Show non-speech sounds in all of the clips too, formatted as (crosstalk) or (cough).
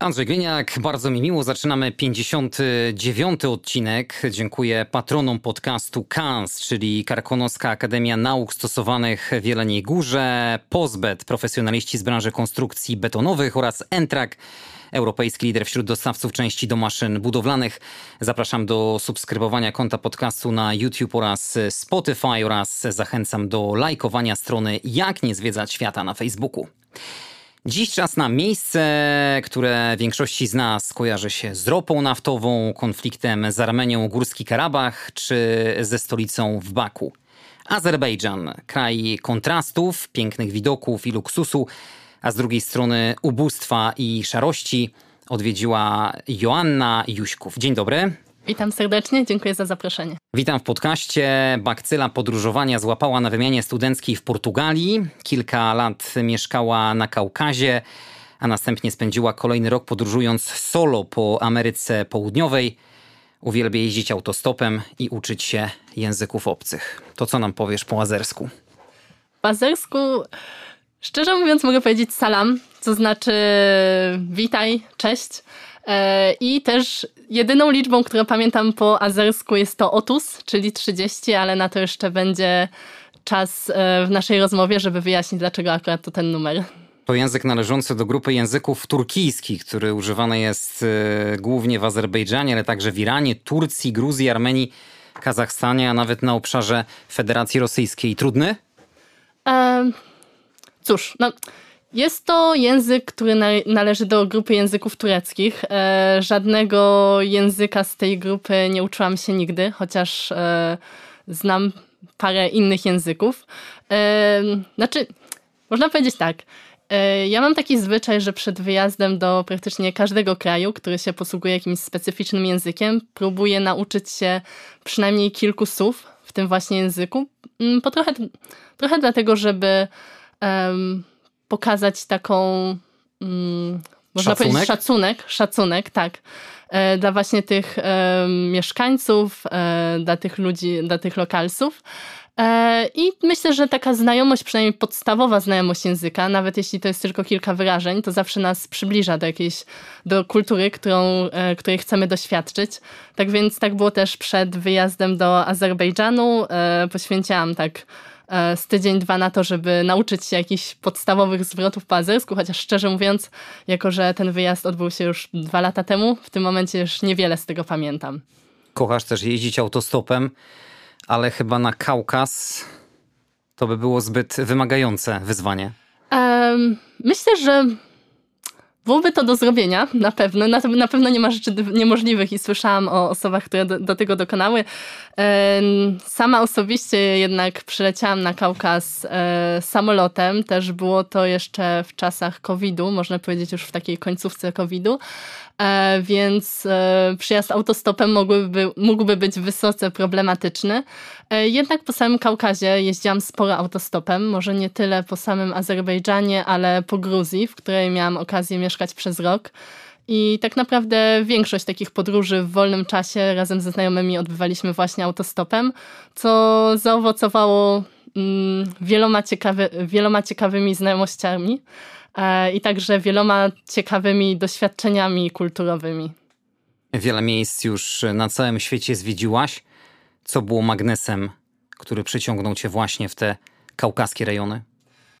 Andrzej Gliniak, bardzo mi miło. Zaczynamy 59. odcinek. Dziękuję patronom podcastu KANS, czyli Karkonoska Akademia Nauk Stosowanych w Jeleniej Górze, Pozbet, profesjonaliści z branży konstrukcji betonowych oraz Entrak, europejski lider wśród dostawców części do maszyn budowlanych. Zapraszam do subskrybowania konta podcastu na YouTube oraz Spotify oraz zachęcam do lajkowania strony Jak nie zwiedzać świata na Facebooku. Dziś czas na miejsce, które większości z nas kojarzy się z ropą naftową, konfliktem z Armenią Górski Karabach czy ze stolicą w Baku. Azerbejdżan, kraj kontrastów, pięknych widoków i luksusu, a z drugiej strony ubóstwa i szarości odwiedziła Joanna Juśków. Dzień dobry. Witam serdecznie, dziękuję za zaproszenie. Witam w podcaście. Bakcyla podróżowania złapała na wymianie studenckiej w Portugalii. Kilka lat mieszkała na Kaukazie, a następnie spędziła kolejny rok podróżując solo po Ameryce Południowej. Uwielbia jeździć autostopem i uczyć się języków obcych. To co nam powiesz po azersku? Po azersku, szczerze mówiąc, mogę powiedzieć salam, co znaczy witaj, cześć. E, I też jedyną liczbą, którą pamiętam po azersku jest to otus, czyli 30, ale na to jeszcze będzie czas e, w naszej rozmowie, żeby wyjaśnić, dlaczego akurat to ten numer. To język należący do grupy języków turkijskich, który używany jest e, głównie w Azerbejdżanie, ale także w Iranie, Turcji, Gruzji, Armenii, Kazachstanie, a nawet na obszarze Federacji Rosyjskiej. Trudny? E, cóż, no jest to język, który należy do grupy języków tureckich. E, żadnego języka z tej grupy nie uczyłam się nigdy, chociaż e, znam parę innych języków. E, znaczy, można powiedzieć tak. Ja mam taki zwyczaj, że przed wyjazdem do praktycznie każdego kraju, który się posługuje jakimś specyficznym językiem, próbuję nauczyć się przynajmniej kilku słów w tym właśnie języku. Mm, po trochę, trochę dlatego, żeby pokazać taką, mm, można szacunek? powiedzieć, szacunek, szacunek, tak, e, dla właśnie tych e, mieszkańców, e, dla tych ludzi, dla tych lokalsów. E, I myślę, że taka znajomość, przynajmniej podstawowa znajomość języka, nawet jeśli to jest tylko kilka wyrażeń, to zawsze nas przybliża do jakiejś, do kultury, którą, e, której chcemy doświadczyć. Tak więc tak było też przed wyjazdem do Azerbejdżanu. E, poświęciłam tak z tydzień, dwa na to, żeby nauczyć się jakichś podstawowych zwrotów po azersku, chociaż szczerze mówiąc, jako że ten wyjazd odbył się już dwa lata temu, w tym momencie już niewiele z tego pamiętam. Kochasz też jeździć autostopem, ale chyba na Kaukaz to by było zbyt wymagające wyzwanie. Um, myślę, że Byłoby to do zrobienia, na pewno. Na, na pewno nie ma rzeczy niemożliwych i słyszałam o osobach, które do, do, tego dokonały. Sama osobiście jednak przyleciałam na Kaukaz e, samolotem. Też było to jeszcze w czasach COVID-u, można powiedzieć już w takiej końcówce COVID-u. E, więc e, przyjazd autostopem mógłby, mógłby być wysoce problematyczny. E, jednak po samym Kaukazie jeździłam sporo autostopem, może nie tyle po samym Azerbejdżanie, ale po Gruzji, w której miałam okazję mieszkać przez rok. I tak naprawdę większość takich podróży w wolnym czasie razem ze znajomymi odbywaliśmy właśnie autostopem, co zaowocowało mm, wieloma, ciekawy, wieloma ciekawymi znajomościami. E, i także wieloma ciekawymi doświadczeniami kulturowymi. Wiele miejsc już na całym świecie zwiedziłaś. Co było magnesem, który przyciągnął cię właśnie w te kaukaskie rejony?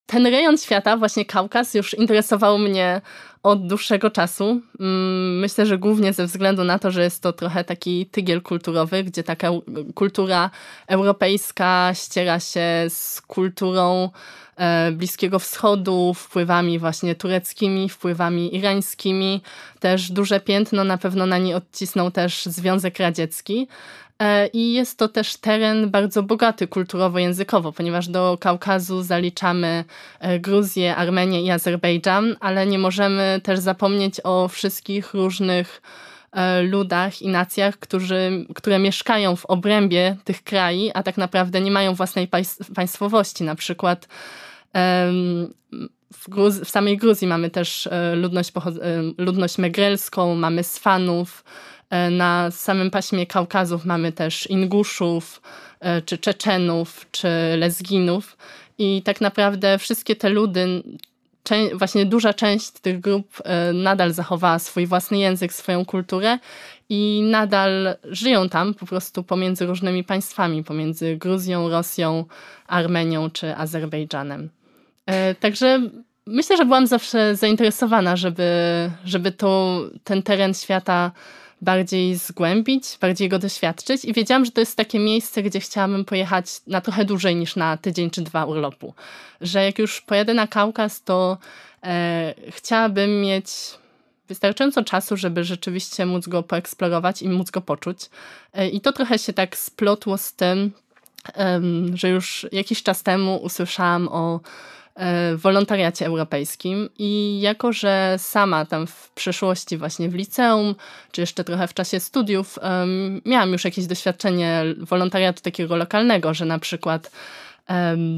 Ten rejon świata, właśnie Kaukaz, już interesował mnie od dłuższego czasu. Mm, myślę, że głównie ze względu na to, że jest to trochę taki tygiel kulturowy, gdzie taka kultura europejska ściera się z kulturą E, Bliskiego Wschodu, wpływami właśnie tureckimi, wpływami irańskimi. Też duże piętno na pewno na nie odcisnął też Związek Radziecki. E, I jest to też teren bardzo bogaty kulturowo-językowo, ponieważ do Kaukazu zaliczamy e, Gruzję, Armenię i Azerbejdżan, ale nie możemy też zapomnieć o wszystkich różnych e, ludach i nacjach, którzy, które mieszkają w obrębie tych krajów, a tak naprawdę nie mają własnej państwowości. Na przykład w, Gruz w samej Gruzji mamy też ludność, ludność megrelską, mamy Sfanów, na samym paśmie Kaukazów mamy też Inguszów, czy Czeczenów, czy Lezginów. I tak naprawdę wszystkie te ludy, właśnie duża część tych grup e, nadal zachowała swój własny język, swoją kulturę i nadal żyją tam po prostu pomiędzy różnymi państwami, pomiędzy Gruzją, Rosją, Armenią czy Azerbejdżanem. E, także myślę, że byłam zawsze zainteresowana, żeby, żeby to, ten teren świata bardziej zgłębić, bardziej go doświadczyć i wiedziałam, że to jest takie miejsce, gdzie chciałabym pojechać na trochę dłużej niż na tydzień czy dwa urlopu. Że jak już pojadę na Kaukaz, to e, chciałabym mieć wystarczająco czasu, żeby rzeczywiście móc go poeksplorować i móc go poczuć. E, I to trochę się tak splotło z tym, że już jakiś czas temu usłyszałam o E, wolontariacie europejskim i jako, że sama tam w przeszłości właśnie w liceum, czy jeszcze trochę w czasie studiów miałam już jakieś doświadczenie wolontariatu takiego lokalnego, że na przykład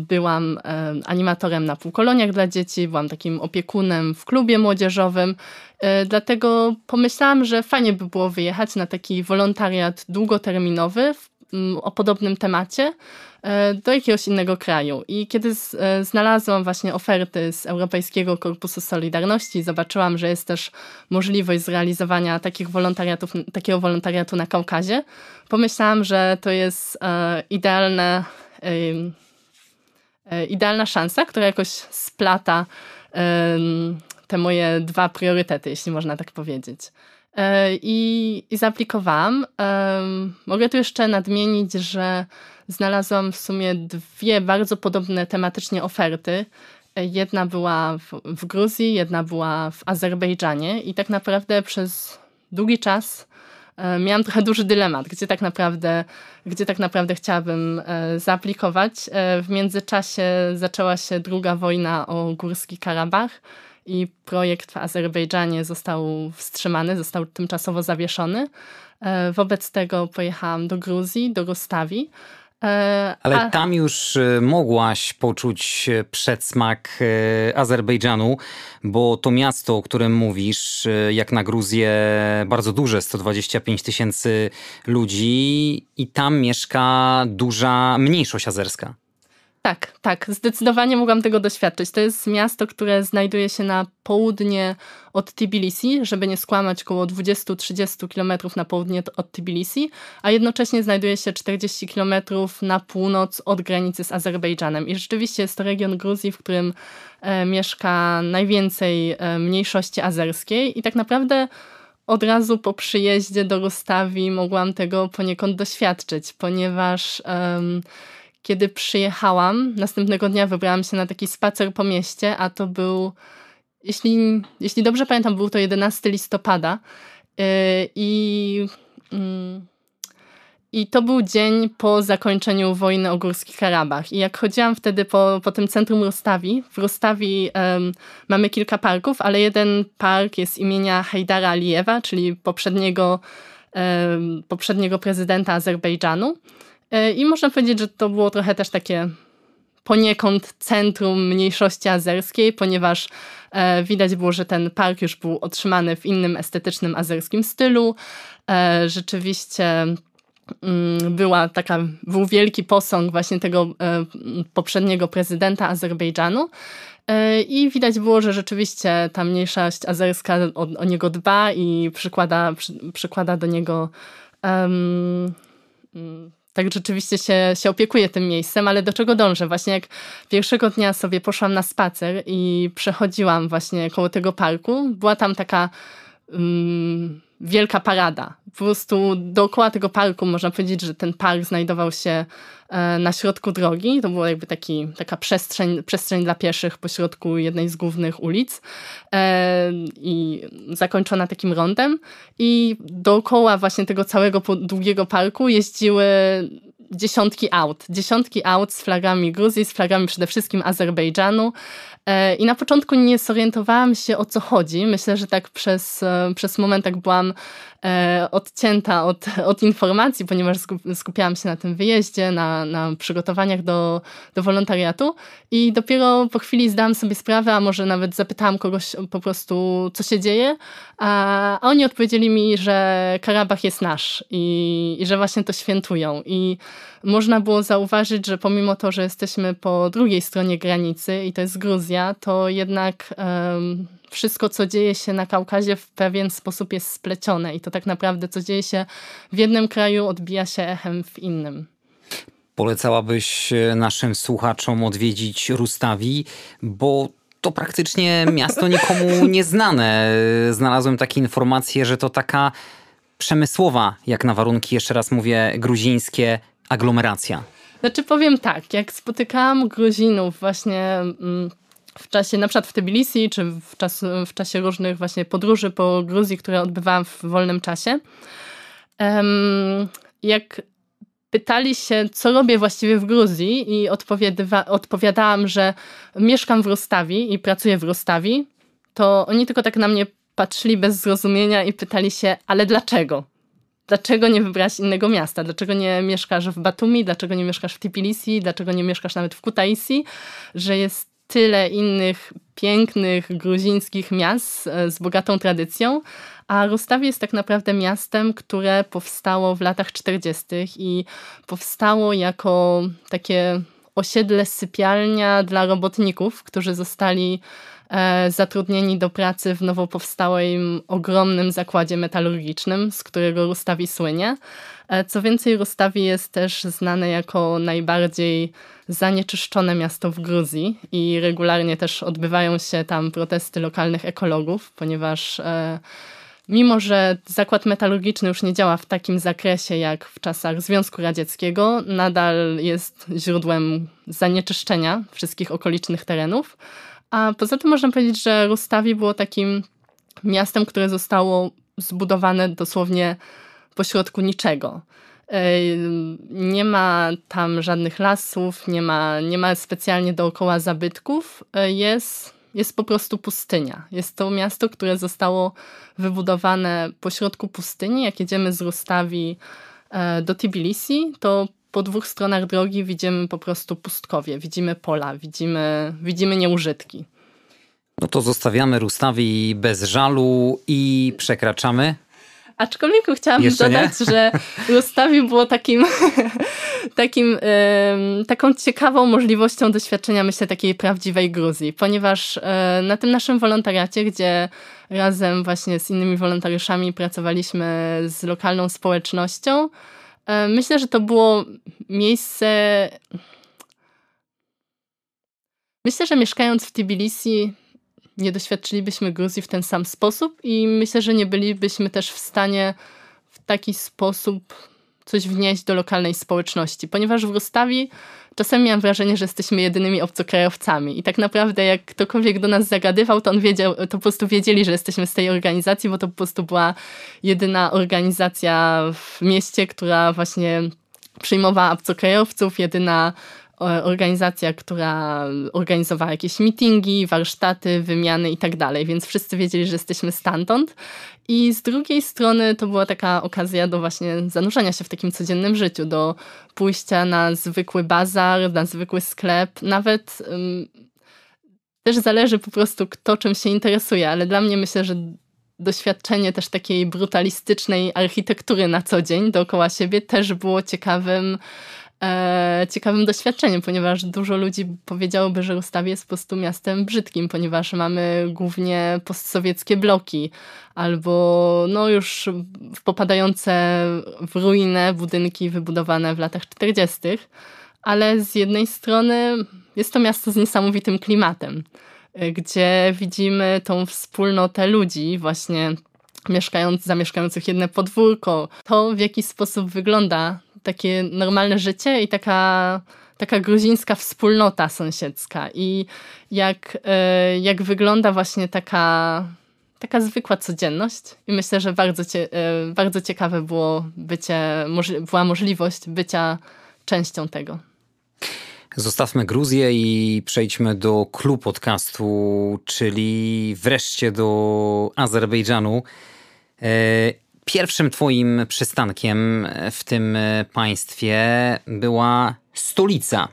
byłam animatorem na półkoloniach dla dzieci, byłam takim opiekunem w klubie młodzieżowym, e, dlatego pomyślałam, że fajnie by było wyjechać na taki wolontariat długoterminowy o podobnym temacie, E, do jakiegoś innego kraju. I kiedy e, znalazłam właśnie oferty z Europejskiego Korpusu Solidarności, zobaczyłam, że jest też możliwość zrealizowania takich wolontariatów, takiego wolontariatu na Kaukazie, pomyślałam, że to jest e, idealne, idealna szansa, która jakoś splata te moje dwa priorytety, jeśli można tak powiedzieć. I, i zaaplikowałam. Mogę tu jeszcze nadmienić, że znalazłam w sumie dwie bardzo podobne tematycznie oferty. Jedna była w, w Gruzji, jedna była w Azerbejdżanie i tak naprawdę przez długi czas e, miałam trochę duży dylemat, gdzie tak naprawdę, gdzie tak naprawdę chciałabym e, zaaplikować. E, w międzyczasie zaczęła się druga wojna o Górski Karabach i projekt w Azerbejdżanie został wstrzymany, został tymczasowo zawieszony. Wobec tego pojechałam do Gruzji, do Rustawi, E, Ale a... tam już e, mogłaś poczuć e, przedsmak Azerbejdżanu, bo to miasto, o którym mówisz, jak na Gruzję, bardzo duże, 125 tysięcy ludzi i tam mieszka duża mniejszość azerska. Tak, tak, zdecydowanie mogłam tego doświadczyć. To jest miasto, które znajduje się na południe od Tbilisi, żeby nie skłamać, około 20-30 km na południe od Tbilisi, a jednocześnie znajduje się 40 km na północ od granicy z Azerbejdżanem. I rzeczywiście jest to region Gruzji, w którym e, mieszka najwięcej e, mniejszości azerskiej i tak naprawdę od razu po przyjeździe do Rustawi mogłam tego poniekąd doświadczyć, ponieważ kiedy przyjechałam, następnego dnia wybrałam się na taki spacer po mieście, a to był, jeśli, jeśli dobrze pamiętam, był to 11 listopada. Yy, I, mm, I to był dzień po zakończeniu wojny o Górski Karabach. I jak chodziłam wtedy po, po tym centrum Rustawi, w Rustawi um, mamy kilka parków, ale jeden park jest imienia Hajdara Alijewa, czyli poprzedniego, um, poprzedniego prezydenta Azerbejdżanu. E, I można powiedzieć, że to było trochę też takie poniekąd centrum mniejszości azerskiej, ponieważ e, widać było, że ten park już był otrzymany w innym estetycznym azerskim stylu. E, rzeczywiście mm, była taka, był wielki posąg właśnie tego poprzedniego prezydenta Azerbejdżanu. I widać było, że rzeczywiście ta mniejszość azerska o, o niego dba i przykłada, przy, przykłada do niego um, tak rzeczywiście się, się opiekuję tym miejscem, ale do czego dążę? Właśnie jak pierwszego dnia sobie poszłam na spacer i przechodziłam właśnie koło tego parku, była tam taka um, wielka parada. Po prostu dookoła tego parku można powiedzieć, że ten park znajdował się e, na środku drogi. To była jakby taki, taka przestrzeń, przestrzeń dla pieszych pośrodku jednej z głównych ulic e, i zakończona takim rondem. I dookoła właśnie tego całego długiego parku jeździły dziesiątki aut. Dziesiątki aut z flagami Gruzji, z flagami przede wszystkim Azerbejdżanu. E, I na początku nie zorientowałam się o co chodzi. Myślę, że tak przez, przez moment, jak byłam e, odcięta od, od informacji, ponieważ skupiałam się na tym wyjeździe, na, na przygotowaniach do, do wolontariatu i dopiero po chwili zdałam sobie sprawę, a może nawet zapytałam kogoś po prostu, co się dzieje, a, a oni odpowiedzieli mi, że Karabach jest nasz i, i że właśnie to świętują. I można było zauważyć, że pomimo to, że jesteśmy po drugiej stronie granicy i to jest Gruzja, to jednak um, wszystko, co dzieje się na Kaukazie w pewien sposób jest splecione i to tak naprawdę, co dzieje się w jednym kraju, odbija się echem w innym. Polecałabyś e, naszym słuchaczom odwiedzić Rustawi, bo to praktycznie miasto nikomu nieznane. Znalazłem takie informacje, że to taka przemysłowa, jak na warunki, jeszcze raz mówię, gruzińskie, aglomeracja. Znaczy powiem tak, jak spotykałam Gruzinów właśnie mm, w czasie, na przykład w Tbilisi, czy w, czas, w czasie różnych właśnie podróży po Gruzji, które odbywałam w wolnym czasie, jak pytali się, co robię właściwie w Gruzji i odpowiadałam, że mieszkam w Rostawi i pracuję w Rostawi, to oni tylko tak na mnie patrzyli bez zrozumienia i pytali się, ale dlaczego? Dlaczego nie wybrałaś innego miasta? Dlaczego nie mieszkasz w Batumi? Dlaczego nie mieszkasz w Tbilisi? Dlaczego nie mieszkasz nawet w Kutaisi? Że jest tyle innych pięknych gruzińskich miast e, z bogatą tradycją, a Rustawi jest tak naprawdę miastem, które powstało w latach 40. i powstało jako takie osiedle sypialnia dla robotników, którzy zostali zatrudnieni do pracy w nowo powstałym ogromnym zakładzie metalurgicznym, z którego Rustawi słynie. E, co więcej, Rustawi jest też znane jako najbardziej zanieczyszczone miasto w Gruzji i regularnie też odbywają się tam protesty lokalnych ekologów, ponieważ e, mimo, że zakład metalurgiczny już nie działa w takim zakresie jak w czasach Związku Radzieckiego, nadal jest źródłem zanieczyszczenia wszystkich okolicznych terenów. A poza tym można powiedzieć, że Rustawi było takim miastem, które zostało zbudowane dosłownie pośrodku niczego. Nie ma tam żadnych lasów, nie ma, nie ma specjalnie dookoła zabytków. Jest, jest po prostu pustynia. Jest to miasto, które zostało wybudowane pośrodku pustyni. Jak jedziemy z Rustawi e, do Tbilisi, to po dwóch stronach drogi widzimy po prostu pustkowie, widzimy pola, widzimy, widzimy nieużytki. No to zostawiamy Rustawi bez żalu i przekraczamy Aczkolwiek chciałam Jeszcze dodać, nie? że Rustawi było takim, (laughs) takim, taką ciekawą możliwością doświadczenia, myślę, takiej prawdziwej Gruzji, ponieważ e, na tym naszym wolontariacie, gdzie razem właśnie z innymi wolontariuszami pracowaliśmy z lokalną społecznością, myślę, że to było miejsce. Myślę, że mieszkając w Tbilisi nie doświadczylibyśmy Gruzji w ten sam sposób i myślę, że nie bylibyśmy też w stanie w taki sposób coś wnieść do lokalnej społeczności, ponieważ w Rustawi czasem miałam wrażenie, że jesteśmy jedynymi obcokrajowcami. I tak naprawdę jak ktokolwiek do nas zagadywał, to on wiedział, to po prostu wiedzieli, że jesteśmy z tej organizacji, bo to po prostu była jedyna organizacja w mieście, która właśnie przyjmowała obcokrajowców, jedyna organizacja, która organizowała jakieś meetingi, warsztaty, wymiany i tak dalej, więc wszyscy wiedzieli, że jesteśmy stamtąd. I z drugiej strony to była taka okazja do właśnie zanurzenia się w takim codziennym życiu, do pójścia na zwykły bazar, na zwykły sklep, nawet też zależy po prostu kto czym się interesuje, ale dla mnie myślę, że doświadczenie też takiej brutalistycznej architektury na co dzień dookoła siebie też było ciekawym e, ciekawym doświadczeniem, ponieważ dużo ludzi powiedziałoby, że Rustawie jest po prostu miastem brzydkim, ponieważ mamy głównie postsowieckie bloki albo no już popadające w ruinę budynki wybudowane w latach 40., ale z jednej strony jest to miasto z niesamowitym klimatem, e, gdzie widzimy tą wspólnotę ludzi właśnie mieszkając, zamieszkających jedne podwórko. To, w jaki sposób wygląda takie normalne życie i taka, taka gruzińska wspólnota sąsiedzka. I jak, e, jak wygląda właśnie taka, taka zwykła codzienność. I myślę, że bardzo, cie, e, bardzo ciekawe było bycie, była możliwość bycia częścią tego. Zostawmy Gruzję i przejdźmy do klub podcastu, czyli wreszcie do Azerbejdżanu. E, Pierwszym twoim przystankiem w tym państwie była stolica,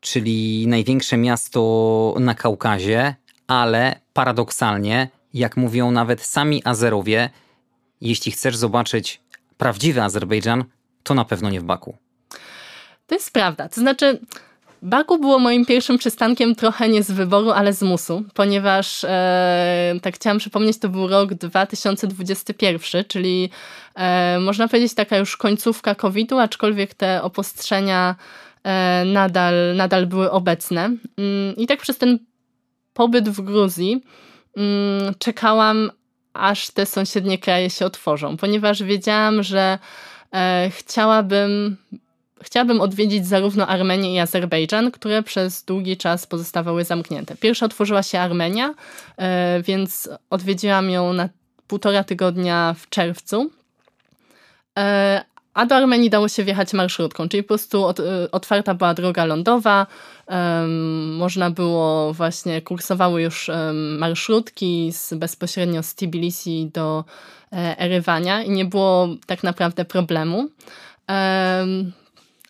czyli największe miasto na Kaukazie, ale paradoksalnie, jak mówią nawet sami Azerowie, jeśli chcesz zobaczyć prawdziwy Azerbejdżan, to na pewno nie w Baku. To jest prawda. To znaczy, Baku było moim pierwszym przystankiem trochę nie z wyboru, ale z musu, ponieważ e, tak chciałam przypomnieć, to był rok 2021, czyli e, można powiedzieć taka już końcówka COVID-u, aczkolwiek te opostrzenia e, nadal, nadal były obecne. Mm, I tak przez ten pobyt w Gruzji mm, czekałam, aż te sąsiednie kraje się otworzą, ponieważ wiedziałam, że e, chciałabym chciałabym odwiedzić zarówno Armenię i Azerbejdżan, które przez długi czas pozostawały zamknięte. Pierwsza otworzyła się Armenia, e, więc odwiedziłam ją na półtora tygodnia w czerwcu. E, a do Armenii dało się wjechać marszrutką, czyli po prostu e, otwarta była droga lądowa, można było właśnie, kursowały już marszrutki z, bezpośrednio z Tbilisi do Erywania i nie było tak naprawdę problemu.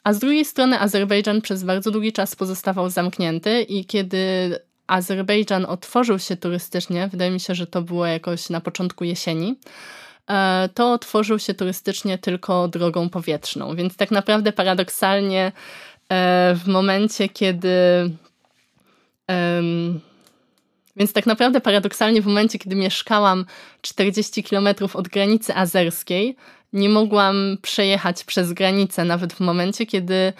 A z drugiej strony Azerbejdżan przez bardzo długi czas pozostawał zamknięty i kiedy Azerbejdżan otworzył się turystycznie, wydaje mi się, że to było jakoś na początku jesieni, e, to otworzył się turystycznie tylko drogą powietrzną. Więc tak naprawdę paradoksalnie e, w momencie, kiedy więc tak naprawdę paradoksalnie w momencie, kiedy mieszkałam 40 km od granicy azerskiej, nie mogłam przejechać przez granicę, nawet w momencie, kiedy e,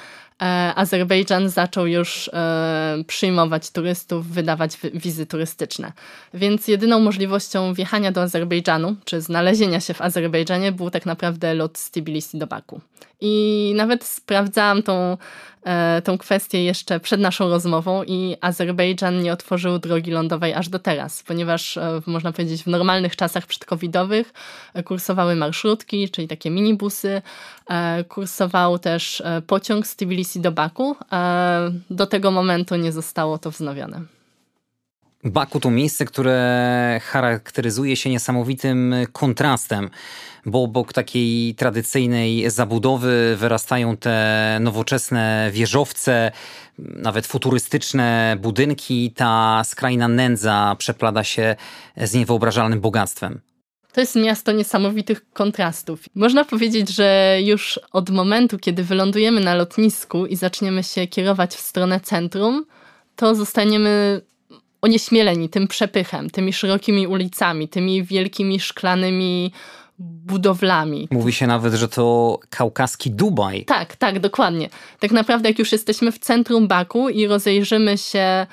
Azerbejdżan zaczął już e, przyjmować turystów, wydawać wizy turystyczne. Więc jedyną możliwością wjechania do Azerbejdżanu, czy znalezienia się w Azerbejdżanie, był tak naprawdę lot z Tbilisi do Baku. I nawet sprawdzałam tą E, tą kwestię jeszcze przed naszą rozmową i Azerbejdżan nie otworzył drogi lądowej aż do teraz, ponieważ e, można powiedzieć w normalnych czasach przedcovidowych e, kursowały marszrutki, czyli takie minibusy, kursował też pociąg z Tbilisi do Baku. Do tego momentu nie zostało to wznowione. Baku to miejsce, które charakteryzuje się niesamowitym kontrastem bo obok takiej tradycyjnej zabudowy wyrastają te nowoczesne wieżowce, nawet futurystyczne budynki. Ta skrajna nędza przeplada się z niewyobrażalnym bogactwem. To jest miasto niesamowitych kontrastów. Można powiedzieć, że już od momentu, kiedy wylądujemy na lotnisku i zaczniemy się kierować w stronę centrum, to zostaniemy onieśmieleni tym przepychem, tymi szerokimi ulicami, tymi wielkimi szklanymi budowlami. Mówi się nawet, że to kaukaski Dubaj. Tak, tak, dokładnie. Tak naprawdę jak już jesteśmy w centrum Baku i rozejrzymy się,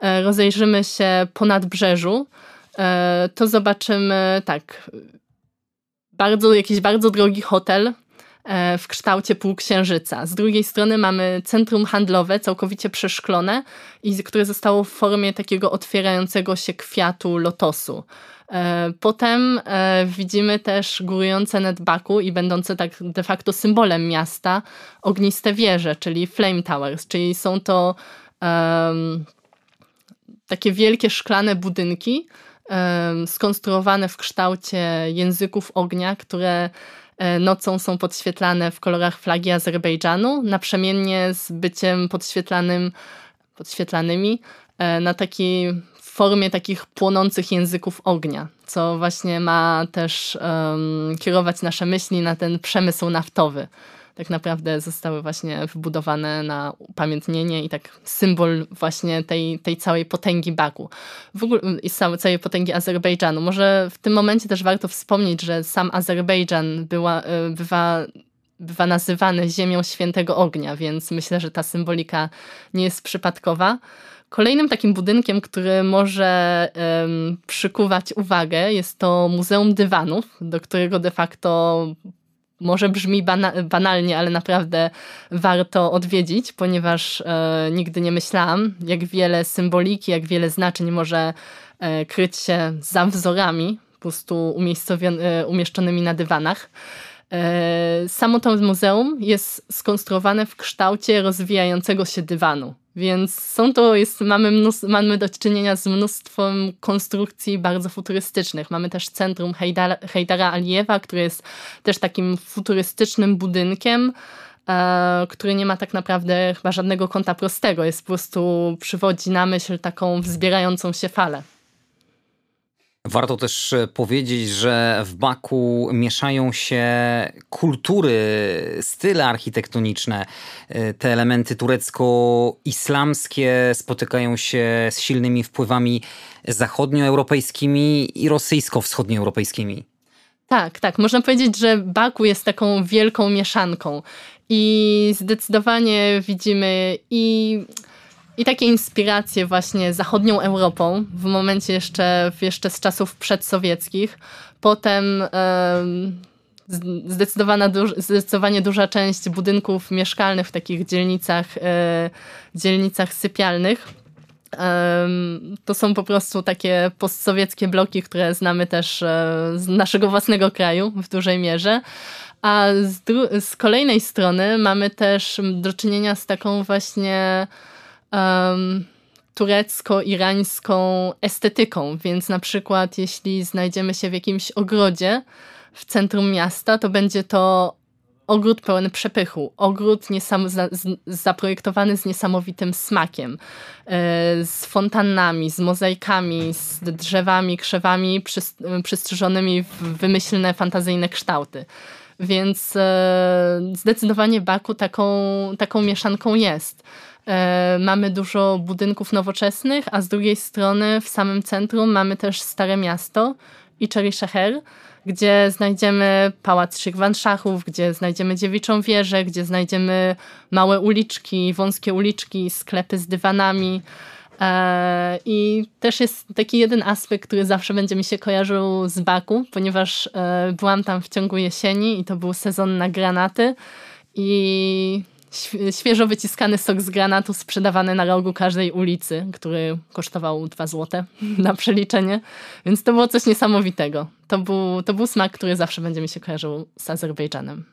e, rozejrzymy się ponad brzeżu, e, to zobaczymy tak, bardzo, jakiś bardzo drogi hotel w kształcie półksiężyca. Z drugiej strony mamy centrum handlowe, całkowicie przeszklone, i które zostało w formie takiego otwierającego się kwiatu lotosu. E, potem e, widzimy też górujące nad Baku i będące tak de facto symbolem miasta ogniste wieże, czyli Flame Towers, czyli są to um, takie wielkie szklane budynki um, skonstruowane w kształcie języków ognia, które e, nocą są podświetlane w kolorach flagi Azerbejdżanu, naprzemiennie z byciem podświetlanym, podświetlanymi na taki formie takich płonących języków ognia, co właśnie ma też um, kierować nasze myśli na ten przemysł naftowy. Tak naprawdę zostały właśnie wbudowane na upamiętnienie i tak symbol właśnie tej, tej całej potęgi Baku w ogóle, i całej potęgi Azerbejdżanu. Może w tym momencie też warto wspomnieć, że sam Azerbejdżan była, e, bywa bywa nazywany ziemią świętego ognia, więc myślę, że ta symbolika nie jest przypadkowa. Kolejnym takim budynkiem, który może um, przykuwać uwagę, jest to Muzeum Dywanów, do którego de facto może brzmi bana banalnie, ale naprawdę warto odwiedzić, ponieważ e, nigdy nie myślałam, jak wiele symboliki, jak wiele znaczeń może e, kryć się za wzorami, po prostu e, umieszczonymi na dywanach. E, samo to muzeum jest skonstruowane w kształcie rozwijającego się dywanu. Więc są to, jest, mamy, mamy do czynienia z mnóstwem konstrukcji bardzo futurystycznych. Mamy też centrum Hejdara, Hejdara Alijewa, które jest też takim futurystycznym budynkiem, e, który nie ma tak naprawdę chyba żadnego kąta prostego. Jest po prostu, przywodzi na myśl taką wzbierającą się falę. Warto też e, powiedzieć, że w Baku mieszają się kultury, style architektoniczne. E, te elementy turecko-islamskie spotykają się z silnymi wpływami zachodnioeuropejskimi i rosyjsko-wschodnioeuropejskimi. Tak, tak. Można powiedzieć, że Baku jest taką wielką mieszanką. I zdecydowanie widzimy i i takie inspiracje właśnie zachodnią Europą w momencie jeszcze, jeszcze z czasów przedsowieckich. Potem zdecydowana, zdecydowanie duża część budynków mieszkalnych w takich dzielnicach, e, dzielnicach sypialnych. To są po prostu takie postsowieckie bloki, które znamy też e, z naszego własnego kraju w dużej mierze. A z, z kolejnej strony mamy też do czynienia z taką właśnie um, turecko-irańską estetyką, więc na przykład jeśli znajdziemy się w jakimś ogrodzie w centrum miasta, to będzie to ogród pełen przepychu, ogród niesam, za, z, zaprojektowany z niesamowitym smakiem, e, z fontannami, z mozaikami, z drzewami, krzewami przystrzyżonymi w wymyślne, fantazyjne kształty. Więc e, zdecydowanie Baku taką, taką mieszanką jest. E, mamy dużo budynków nowoczesnych, a z drugiej strony w samym centrum mamy też Stare Miasto i Sheher, gdzie znajdziemy Pałac Szachów, gdzie znajdziemy Dziewiczą Wieżę, gdzie znajdziemy małe uliczki, wąskie uliczki, sklepy z dywanami. E, I też jest taki jeden aspekt, który zawsze będzie mi się kojarzył z Baku, ponieważ e, byłam tam w ciągu jesieni i to był sezon na granaty. I świeżo wyciskany sok z granatu sprzedawany na rogu każdej ulicy, który kosztował 2 złote (laughs) na przeliczenie. Więc to było coś niesamowitego. To był, to był smak, który zawsze będzie mi się kojarzył z Azerbejdżanem.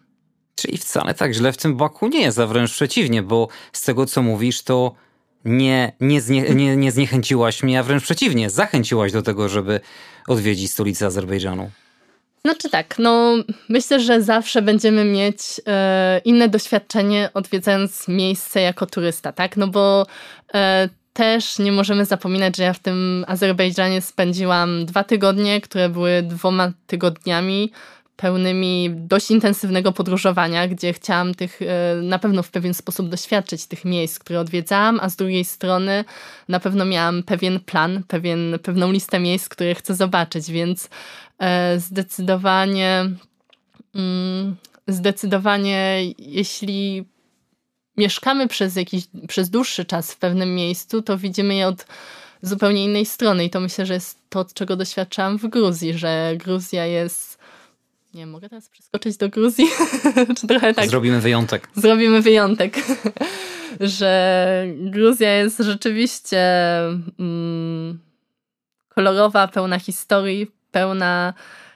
Czyli wcale tak źle w tym Baku nie jest, a wręcz przeciwnie, bo z tego co mówisz, to nie, nie, znie, nie, nie zniechęciłaś mnie, a wręcz przeciwnie, zachęciłaś do tego, żeby odwiedzić stolicę Azerbejdżanu. Znaczy tak, no myślę, że zawsze będziemy mieć e, inne doświadczenie odwiedzając miejsce jako turysta, tak? No bo e, też nie możemy zapominać, że ja w tym Azerbejdżanie spędziłam dwa tygodnie, które były dwoma tygodniami pełnymi dość intensywnego podróżowania, gdzie chciałam tych e, na pewno w pewien sposób doświadczyć tych miejsc, które odwiedzałam, a z drugiej strony na pewno miałam pewien plan, pewien, pewną listę miejsc, które chcę zobaczyć, więc E, zdecydowanie, mm, zdecydowanie, jeśli mieszkamy przez jakiś, przez dłuższy czas w pewnym miejscu, to widzimy je od zupełnie innej strony i to myślę, że jest to, czego doświadczałam w Gruzji, że Gruzja jest nie mogę teraz przeskoczyć do Gruzji? (laughs) Czy trochę tak? Zrobimy wyjątek. Zrobimy wyjątek. (laughs) że Gruzja jest rzeczywiście mm, kolorowa, pełna historii, pełna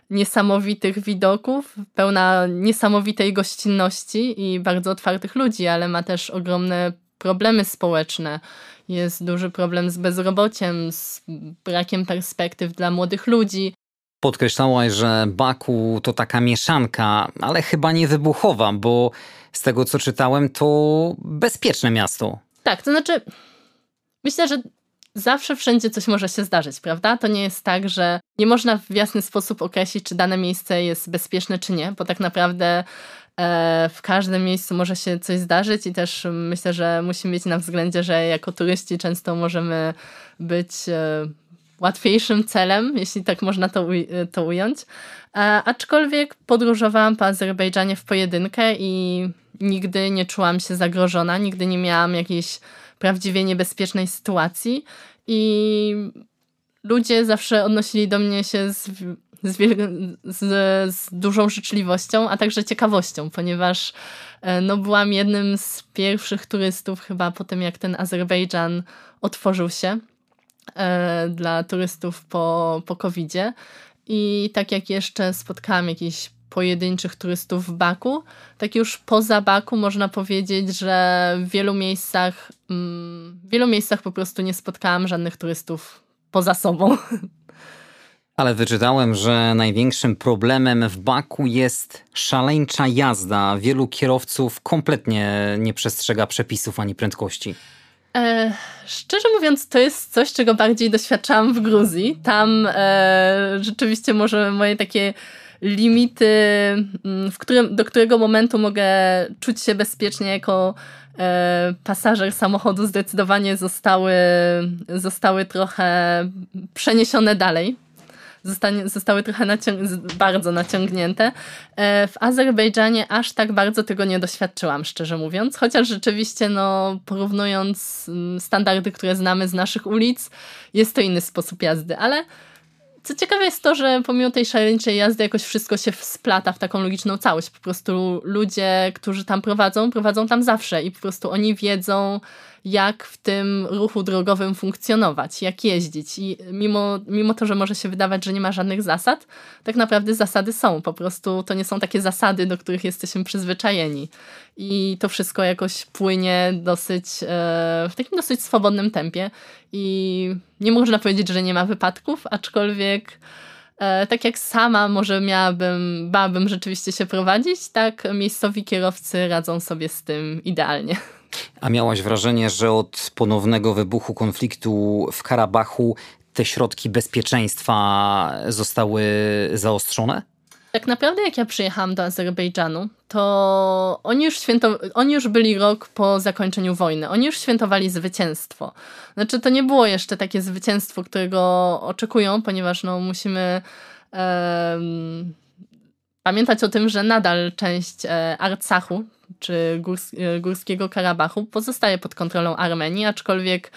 niesamowitych widoków, pełna niesamowitej gościnności i bardzo otwartych ludzi, ale ma też ogromne problemy społeczne. Jest duży problem z bezrobociem, z brakiem perspektyw dla młodych ludzi. Podkreślałaś, że Baku to taka mieszanka, ale chyba nie wybuchowa, bo z tego co czytałem, to bezpieczne miasto. Tak, to znaczy, myślę, że zawsze wszędzie coś może się zdarzyć, prawda? To nie jest tak, że nie można w jasny sposób określić, czy dane miejsce jest bezpieczne, czy nie, bo tak naprawdę e, w każdym miejscu może się coś zdarzyć i też myślę, że musimy mieć na względzie, że jako turyści często możemy być e, łatwiejszym celem, jeśli tak można to, to ująć. E, aczkolwiek podróżowałam po Azerbejdżanie w pojedynkę i nigdy nie czułam się zagrożona, nigdy nie miałam jakiejś prawdziwie niebezpiecznej sytuacji i ludzie zawsze odnosili do mnie się z, z, z, z dużą życzliwością, a także ciekawością, ponieważ e, no, byłam jednym z pierwszych turystów chyba po tym, jak ten Azerbejdżan otworzył się dla turystów po, po COVID-zie. I tak jak jeszcze spotkałam jakichś pojedynczych turystów w Baku. Tak już poza Baku można powiedzieć, że w wielu miejscach, mm, w wielu miejscach po prostu nie spotkałam żadnych turystów poza sobą. Ale wyczytałem, że największym problemem w Baku jest szaleńcza jazda. Wielu kierowców kompletnie nie przestrzega przepisów ani prędkości. E, szczerze mówiąc, to jest coś, czego bardziej doświadczałam w Gruzji. Tam e, rzeczywiście może moje takie limity, mm, w którym, do którego momentu mogę czuć się bezpiecznie jako e, pasażer samochodu, zdecydowanie zostały, zostały trochę przeniesione dalej zostanie, zostały trochę bardzo naciągnięte. E, w Azerbejdżanie aż tak bardzo tego nie doświadczyłam, szczerze mówiąc, chociaż rzeczywiście, no, porównując mm, standardy, które znamy z naszych ulic, jest to inny sposób jazdy, ale co ciekawe jest to, że pomimo tej szaleńczej jazdy jakoś wszystko się splata w taką logiczną całość. Po prostu ludzie, którzy tam prowadzą, prowadzą tam zawsze i po prostu oni wiedzą, jak w tym ruchu drogowym funkcjonować, jak jeździć. I mimo, mimo to, że może się wydawać, że nie ma żadnych zasad, tak naprawdę zasady są. Po prostu to nie są takie zasady, do których jesteśmy przyzwyczajeni. I to wszystko jakoś płynie dosyć, e, w takim dosyć swobodnym tempie. I nie można powiedzieć, że nie ma wypadków, aczkolwiek. E, tak jak sama może miałabym, bałabym rzeczywiście się prowadzić, tak miejscowi kierowcy radzą sobie z tym idealnie. A miałaś wrażenie, że od ponownego wybuchu konfliktu w Karabachu te środki bezpieczeństwa zostały zaostrzone? Tak naprawdę jak ja przyjechałam do Azerbejdżanu, to oni już, święto, oni już byli rok po zakończeniu wojny. Oni już świętowali zwycięstwo. Znaczy to nie było jeszcze takie zwycięstwo, którego oczekują, ponieważ no, musimy pamiętać o tym, że nadal część e, Arcachu, czy Górs e, Górskiego Karabachu pozostaje pod kontrolą Armenii, aczkolwiek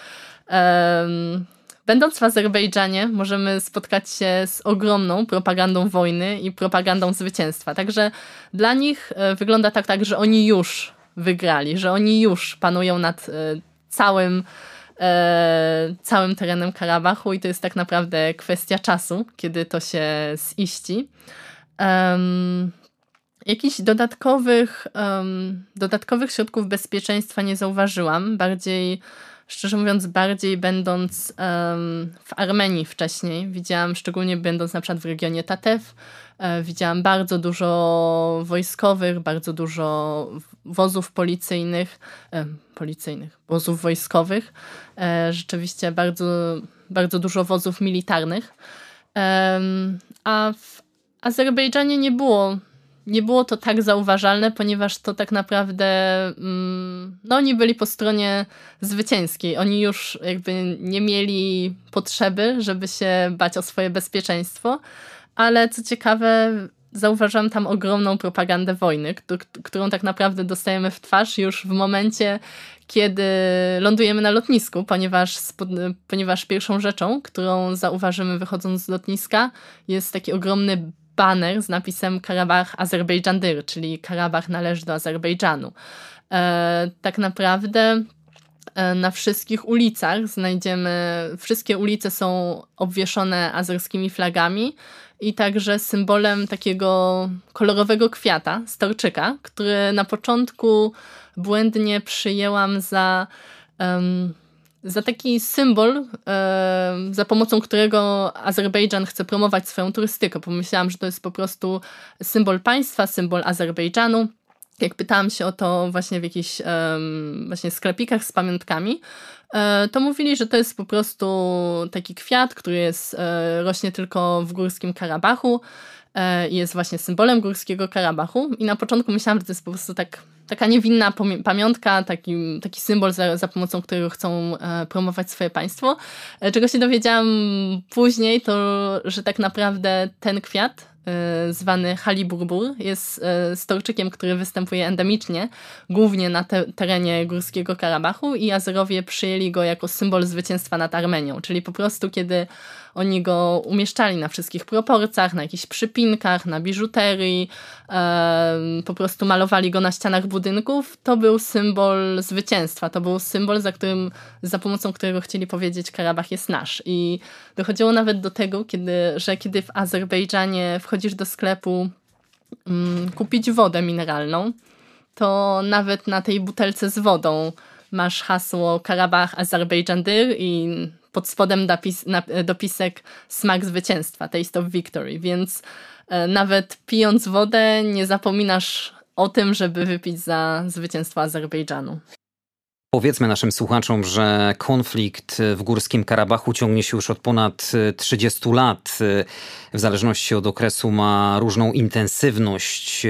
um, będąc w Azerbejdżanie możemy spotkać się z ogromną propagandą wojny i propagandą zwycięstwa. Także dla nich e, wygląda tak, tak że oni już wygrali, że oni już panują nad e, całym całym terenem Karabachu i to jest tak naprawdę kwestia czasu, kiedy to się ziści. Um, Jakichś dodatkowych, um, dodatkowych środków bezpieczeństwa nie zauważyłam. Bardziej, szczerze mówiąc, bardziej będąc um, w Armenii wcześniej. Widziałam, szczególnie będąc na przykład w regionie Tatew, e, widziałam bardzo dużo wojskowych, bardzo dużo wozów policyjnych, e, policyjnych, wozów wojskowych. E, rzeczywiście bardzo, bardzo dużo wozów militarnych. a w Azerbejdżanie nie było nie było to tak zauważalne, ponieważ to tak naprawdę mm, no oni byli po stronie zwycięskiej. Oni już jakby nie mieli potrzeby, żeby się bać o swoje bezpieczeństwo, ale co ciekawe, zauważam tam ogromną propagandę wojny, którą tak naprawdę dostajemy w twarz już w momencie, kiedy lądujemy na lotnisku, ponieważ, ponieważ pierwszą rzeczą, którą zauważymy wychodząc z lotniska, jest taki ogromny baner z napisem Karabach Azerbejdżandyr, czyli Karabach należy do Azerbejdżanu. E, tak naprawdę e, na wszystkich ulicach znajdziemy, wszystkie ulice są obwieszone azerskimi flagami i także symbolem takiego kolorowego kwiata, storczyka, który na początku błędnie przyjęłam za um, za taki symbol, e, za pomocą którego Azerbejdżan chce promować swoją turystykę. Pomyślałam, że to jest po prostu symbol państwa, symbol Azerbejdżanu. Jak pytałam się o to właśnie w jakichś właśnie sklepikach z pamiątkami, e, to mówili, że to jest po prostu taki kwiat, który jest, e, rośnie tylko w górskim Karabachu jest właśnie symbolem górskiego Karabachu. I na początku myślałam, że to jest po prostu tak taka niewinna pamiątka, taki, taki symbol, za, za pomocą którego chcą e, promować swoje państwo. E, czego się dowiedziałam później, to że tak naprawdę ten kwiat E, zwany Haliburbur. Jest e, storczykiem, który występuje endemicznie, głównie na te terenie Górskiego Karabachu i Azerowie przyjęli go jako symbol zwycięstwa nad Armenią, czyli po prostu kiedy oni go umieszczali na wszystkich proporcjach, na jakichś przypinkach, na biżuterii, po prostu malowali go na ścianach budynków, to był symbol zwycięstwa, to był symbol, za, którym, za pomocą którego chcieli powiedzieć Karabach jest nasz. I dochodziło nawet do tego, kiedy, że kiedy w Azerbejdżanie wchodzisz do sklepu mm, kupić wodę mineralną, to nawet na tej butelce z wodą masz hasło Karabach Azerbejdżandyr i pod spodem dopis, dopisek smak zwycięstwa, taste of victory, więc e, nawet pijąc wodę nie zapominasz o tym, żeby wypić za zwycięstwo Azerbejdżanu. Powiedzmy naszym słuchaczom, że konflikt w Górskim Karabachu ciągnie się już od ponad 30 lat. W zależności od okresu ma różną intensywność.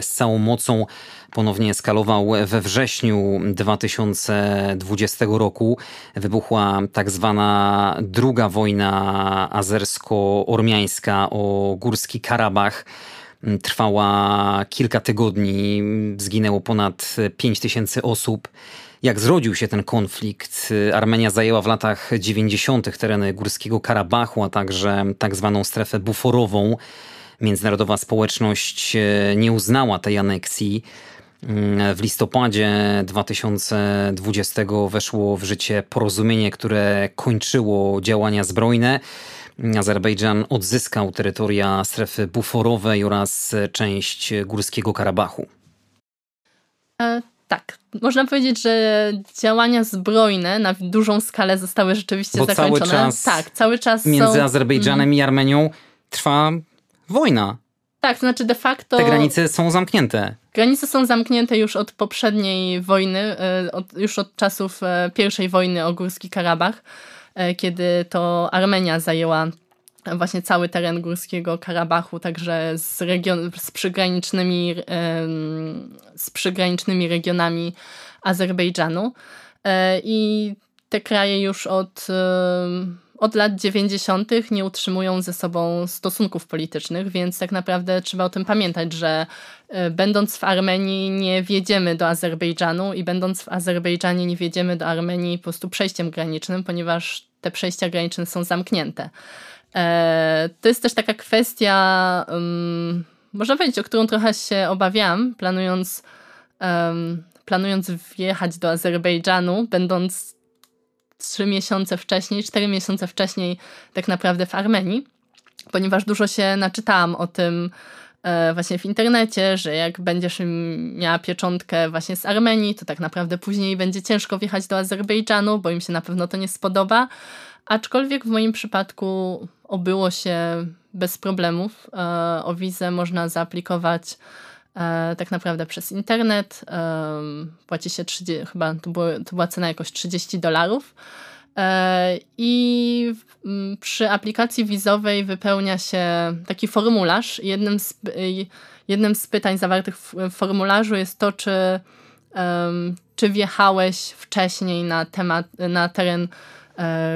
Z całą mocą ponownie eskalował we wrześniu 2020 roku. Wybuchła tak zwana druga wojna azersko-ormiańska o Górski Karabach trwała kilka tygodni, zginęło ponad 5 tysięcy osób. Jak zrodził się ten konflikt? Armenia zajęła w latach 90. tereny Górskiego Karabachu, a także tak zwaną strefę buforową. Międzynarodowa społeczność e, nie uznała tej aneksji. Mm, w listopadzie 2020 weszło w życie porozumienie, które kończyło działania zbrojne. Azerbejdżan odzyskał terytoria strefy buforowej oraz część Górskiego Karabachu. Tak, można powiedzieć, że działania zbrojne na dużą skalę zostały rzeczywiście Bo zakończone. Cały czas tak, cały czas między są... Azerbejdżanem mm. i Armenią trwa wojna. Tak, to znaczy de facto. Te granice są zamknięte. Granice są zamknięte już od poprzedniej wojny, e, już od czasów e, pierwszej wojny o Górski Karabach, e, kiedy to Armenia zajęła właśnie cały teren Górskiego Karabachu, także z, region, z, przygranicznymi, z przygranicznymi regionami Azerbejdżanu. I te kraje już od od lat 90. nie utrzymują ze sobą stosunków politycznych, więc tak naprawdę trzeba o tym pamiętać, że e, będąc w Armenii nie wjedziemy do Azerbejdżanu i będąc w Azerbejdżanie nie wjedziemy do Armenii po prostu przejściem granicznym, ponieważ te przejścia graniczne są zamknięte. E, to jest też taka kwestia, um, można powiedzieć, o którą trochę się obawiam, planując, planując wjechać do Azerbejdżanu, będąc trzy miesiące wcześniej, cztery miesiące wcześniej tak naprawdę w Armenii, ponieważ dużo się naczytałam o tym e, właśnie w internecie, że jak będziesz miała pieczątkę właśnie z Armenii, to tak naprawdę później będzie ciężko wjechać do Azerbejdżanu, bo im się na pewno to nie spodoba. Aczkolwiek w moim przypadku obyło się bez problemów. E, o wizę można zaaplikować E, tak naprawdę przez internet. Płaci się 30, chyba to, było, to była cena jakoś 30 dolarów. E, I przy aplikacji wizowej wypełnia się taki formularz. Jednym z, jednym z pytań zawartych w formularzu jest to, czy, czy wjechałeś wcześniej na, temat, na teren e,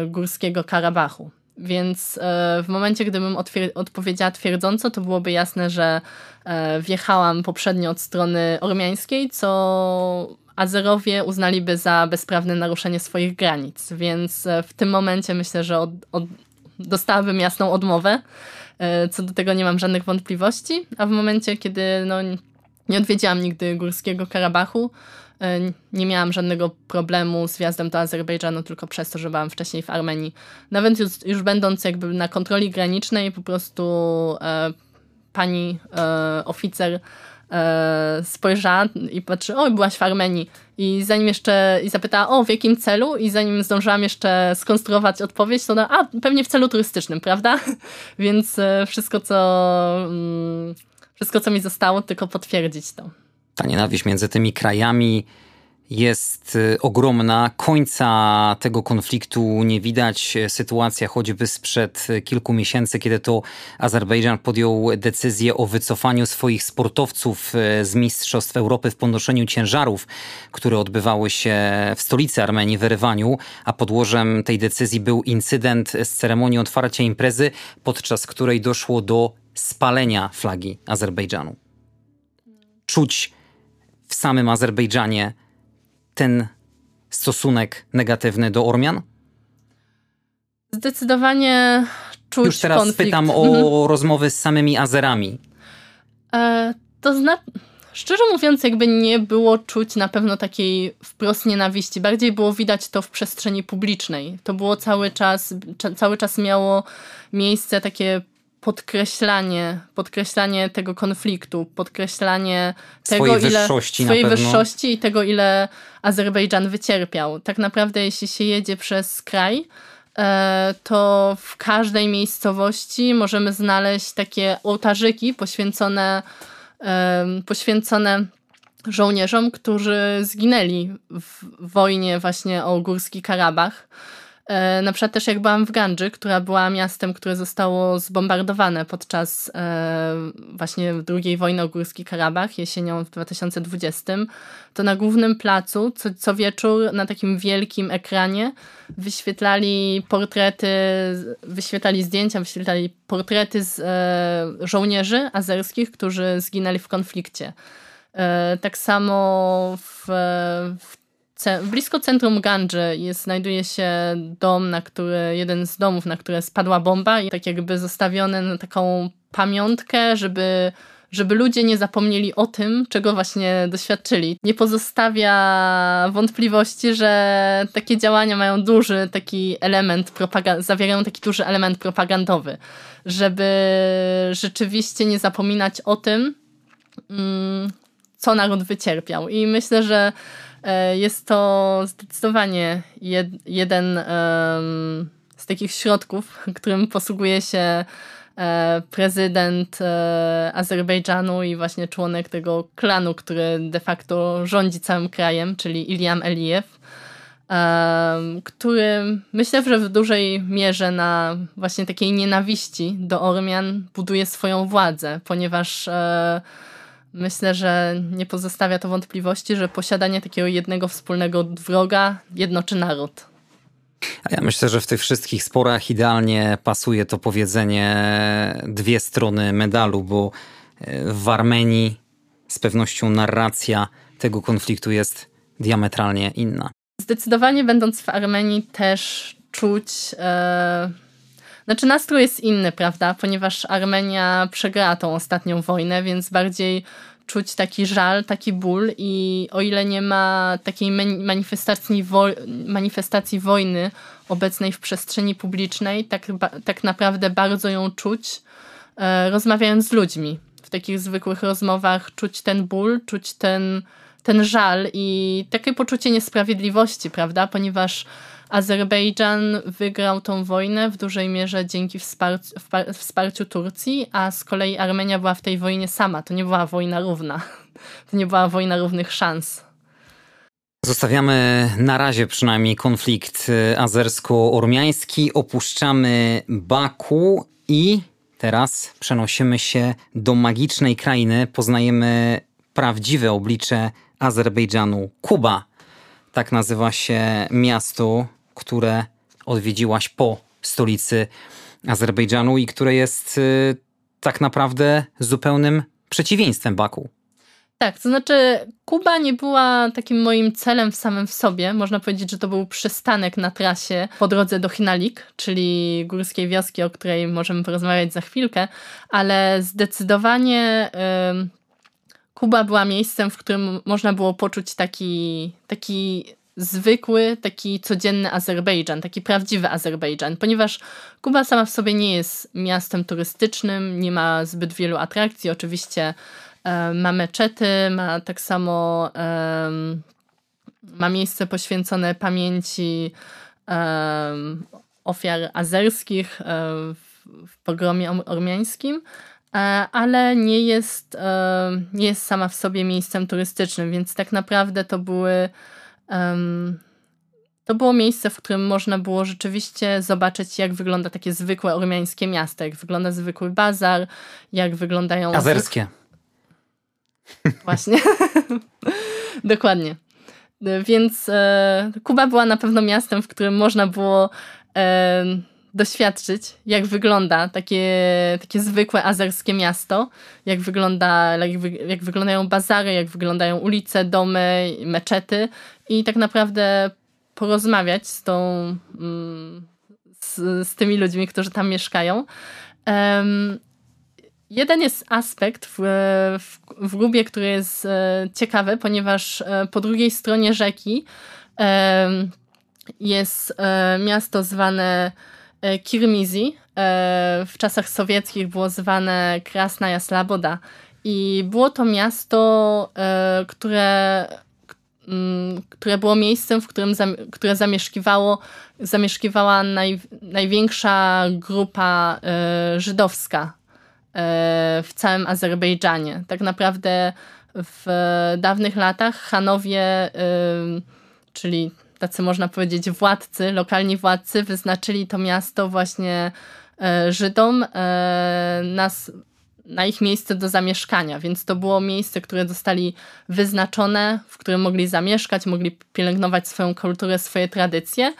Górskiego Karabachu. Więc w momencie, gdybym odpowiedziała twierdząco, to byłoby jasne, że E, wjechałam poprzednio od strony ormiańskiej, co Azerowie uznaliby za bezprawne naruszenie swoich granic, więc e, w tym momencie myślę, że od, od, dostałabym jasną odmowę. E, co do tego nie mam żadnych wątpliwości, a w momencie, kiedy no, nie odwiedziłam nigdy Górskiego Karabachu, nie miałam żadnego problemu z wjazdem do Azerbejdżanu tylko przez to, że byłam wcześniej w Armenii. Nawet już, już będąc jakby na kontroli granicznej, po prostu pani e, oficer e, spojrzała i patrzy, o, byłaś w Armenii. I zanim jeszcze, i zapytała, o, w jakim celu? I zanim zdążyłam jeszcze skonstruować odpowiedź, to ona, a, pewnie w celu turystycznym, prawda? (laughs) Więc e, wszystko, co, mm, wszystko, co mi zostało, tylko potwierdzić to. Ta nienawiść między tymi krajami jest y, ogromna. Końca tego konfliktu nie widać. Sytuacja choćby sprzed kilku miesięcy, kiedy to Azerbejdżan podjął decyzję o wycofaniu swoich sportowców y, z Mistrzostw Europy w ponoszeniu ciężarów, które odbywały się w stolicy Armenii, w Erywaniu, a podłożem tej decyzji był incydent z ceremonii otwarcia imprezy, podczas której doszło do spalenia flagi Azerbejdżanu. Czuć w samym Azerbejdżanie ten stosunek negatywny do Ormian? Zdecydowanie czuć Już teraz konflikt. pytam o mhm. rozmowy z samymi Azerami. E, to znaczy, szczerze mówiąc, jakby nie było czuć na pewno takiej wprost nienawiści. Bardziej było widać to w przestrzeni publicznej. To było cały czas, cały czas miało miejsce takie podkreślanie, podkreślanie tego konfliktu, podkreślanie swojej tego, ile wyższości swojej wyższości i tego, ile Azerbejdżan wycierpiał. Tak naprawdę, jeśli się jedzie przez kraj, e, to w każdej miejscowości możemy znaleźć takie ołtarzyki poświęcone, poświęcone żołnierzom, którzy zginęli w wojnie właśnie o Górski Karabach. E, na przykład też jak byłam w Gandży, która była miastem, które zostało zbombardowane podczas e, właśnie II wojny o Górski Karabach jesienią w 2020, to na głównym placu co, co wieczór na takim wielkim ekranie wyświetlali portrety, wyświetlali zdjęcia, wyświetlali portrety z e, żołnierzy azerskich, którzy zginęli w konflikcie. Tak samo w, w blisko centrum Gandży jest, znajduje się dom, na który, jeden z domów, na które spadła bomba i tak jakby zostawiony na taką pamiątkę, żeby żeby ludzie nie zapomnieli o tym, czego właśnie doświadczyli. Nie pozostawia wątpliwości, że takie działania mają duży taki element, zawierają taki duży element propagandowy, żeby rzeczywiście nie zapominać o tym, mm, co naród wycierpiał. I myślę, że jest to zdecydowanie jed, jeden z takich środków, (laughs) którym posługuje się e, prezydent e, Azerbejdżanu i właśnie członek tego klanu, który de facto rządzi całym krajem, czyli Iliam Elijew, który myślę, że w dużej mierze na właśnie takiej nienawiści do Ormian buduje swoją władzę, ponieważ Myślę, że nie pozostawia to wątpliwości, że posiadanie takiego jednego wspólnego wroga jednoczy naród. A ja myślę, że w tych wszystkich sporach idealnie pasuje to powiedzenie dwie strony medalu, bo e, w Armenii z pewnością narracja tego konfliktu jest diametralnie inna. Zdecydowanie będąc w Armenii też czuć. E, znaczy, nastrój jest inny, prawda? Ponieważ Armenia przegrała tą ostatnią wojnę, więc bardziej czuć taki żal, taki ból i o ile nie ma takiej manifestacji, wo manifestacji wojny obecnej w przestrzeni publicznej, tak, tak naprawdę bardzo ją czuć, e, rozmawiając z ludźmi. W takich zwykłych rozmowach czuć ten ból, czuć ten, ten żal i takie poczucie niesprawiedliwości, prawda? Ponieważ Azerbejdżan wygrał tą wojnę w dużej mierze dzięki wsparciu, wsparciu Turcji, a z kolei Armenia była w tej wojnie sama. To nie była wojna równa. (laughs) To nie była wojna równych szans. Zostawiamy na razie przynajmniej konflikt y, azersko-ormiański, opuszczamy Baku i teraz przenosimy się do magicznej krainy. Poznajemy prawdziwe oblicze Azerbejdżanu. Kuba. Tak nazywa się miasto, które odwiedziłaś po stolicy Azerbejdżanu i które jest y, tak naprawdę zupełnym przeciwieństwem Baku. Tak, to znaczy Kuba nie była takim moim celem w samym w sobie. Można powiedzieć, że to był przystanek na trasie po drodze do Hinalik, czyli górskiej wioski, o której możemy porozmawiać za chwilkę, ale zdecydowanie Kuba była miejscem, w którym można było poczuć taki, taki zwykły, taki codzienny Azerbejdżan, taki prawdziwy Azerbejdżan, ponieważ Kuba sama w sobie nie jest miastem turystycznym, nie ma zbyt wielu atrakcji. Oczywiście e, ma meczety, ma tak samo e, ma miejsce poświęcone pamięci e, ofiar azerskich e, w, w pogromie ormiańskim e, ale nie jest, e, nie jest sama w sobie miejscem turystycznym, więc tak naprawdę to były to było miejsce, w którym można było rzeczywiście zobaczyć, jak wygląda takie zwykłe ormiańskie miasto, jak wygląda zwykły bazar, jak wyglądają. Azerskie. (laughs) Właśnie. (laughs) Dokładnie. Więc e, Kuba była na pewno miastem, w którym można było e, doświadczyć, jak wygląda takie, takie zwykłe azerskie miasto, jak, wygląda, jak, jak wyglądają bazary, jak wyglądają ulice, domy, meczety i tak naprawdę porozmawiać z tą, mm, z, z tymi ludźmi, którzy tam mieszkają. Um, jeden jest aspekt w, w, w który jest e, ciekawy, ponieważ e, po drugiej stronie rzeki e, jest miasto zwane Kirmizi. W czasach sowieckich było zwane Krasnaja Slaboda. I było to miasto, które Mm, które było miejscem, w którym które zamieszkiwało, zamieszkiwała naj, największa grupa e, żydowska e, w całym Azerbejdżanie. Tak naprawdę w dawnych latach Hanowie, e, czyli tacy można powiedzieć władcy, lokalni władcy, wyznaczyli to miasto właśnie Żydom nas na ich miejsce do zamieszkania, więc to było miejsce, które zostali wyznaczone, w którym mogli zamieszkać, mogli pielęgnować swoją kulturę, swoje tradycje.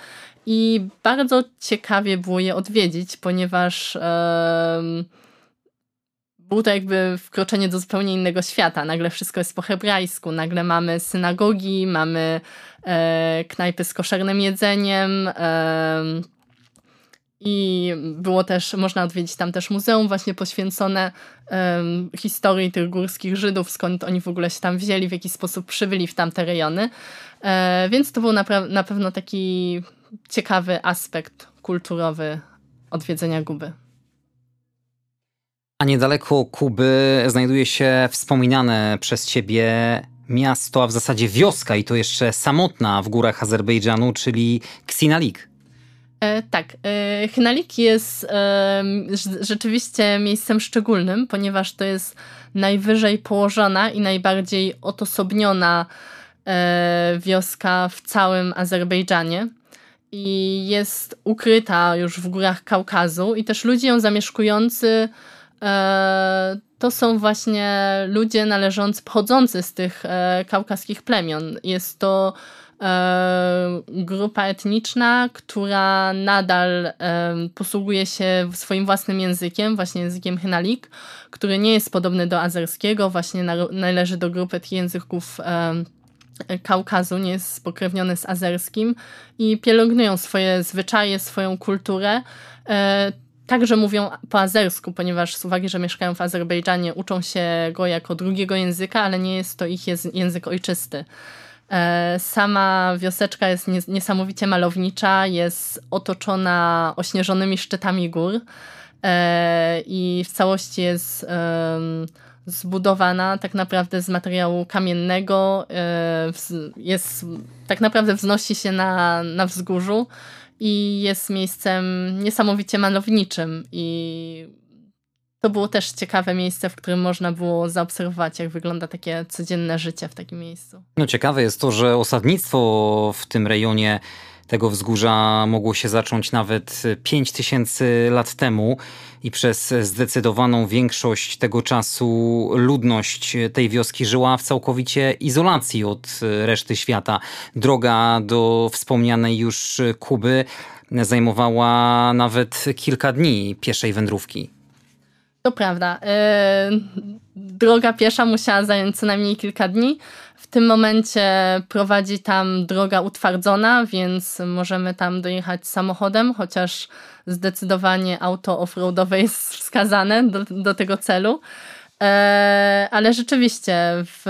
I bardzo ciekawie było je odwiedzić, ponieważ um, było to jakby wkroczenie do zupełnie innego świata. Nagle wszystko jest po hebrajsku, nagle mamy synagogi, mamy e, knajpy z koszernym jedzeniem. E, i było też, można odwiedzić tam też muzeum właśnie poświęcone historii tych górskich Żydów, skąd oni w ogóle się tam wzięli, w jaki sposób przybyli w tamte rejony. E, więc to był na, na pewno taki ciekawy aspekt kulturowy odwiedzenia Guby. A niedaleko Kuby znajduje się wspominane przez ciebie miasto, a w zasadzie wioska i to jeszcze samotna w górach Azerbejdżanu, czyli Ksinalik. E, tak, e, Hnalik jest e, rzeczywiście miejscem szczególnym, ponieważ to jest najwyżej położona i najbardziej odosobniona wioska w całym Azerbejdżanie. I jest ukryta już w górach Kaukazu, i też ludzie ją zamieszkujący to są właśnie ludzie należący, pochodzący z tych kaukaskich plemion. Jest to E, grupa etniczna, która nadal e, posługuje się swoim własnym językiem, właśnie językiem Hynalik, który nie jest podobny do azerskiego, właśnie należy do grupy języków e, Kaukazu, nie jest spokrewniony z azerskim i pielęgnują swoje zwyczaje, swoją kulturę. Także mówią po azersku, ponieważ z uwagi, że mieszkają w Azerbejdżanie, uczą się go jako drugiego języka, ale nie jest to ich język ojczysty. E, sama wioseczka jest niesamowicie malownicza, jest otoczona ośnieżonymi szczytami gór e, i w całości jest zbudowana tak naprawdę z materiału kamiennego. E, jest, tak naprawdę wznosi się na, na wzgórzu i jest miejscem niesamowicie malowniczym i to było też ciekawe miejsce, w którym można było zaobserwować, jak wygląda takie codzienne życie w takim miejscu. No ciekawe jest to, że osadnictwo w tym rejonie tego wzgórza mogło się zacząć nawet 5000 lat temu i przez zdecydowaną większość tego czasu ludność tej wioski żyła w całkowicie izolacji od reszty świata. Droga do wspomnianej już Kuby zajmowała nawet kilka dni pieszej wędrówki. To prawda. E, droga piesza musiała zająć co najmniej kilka dni. W tym momencie prowadzi tam droga utwardzona, więc możemy tam dojechać samochodem, chociaż zdecydowanie auto offroadowe jest wskazane do, do tego celu. E, ale rzeczywiście w,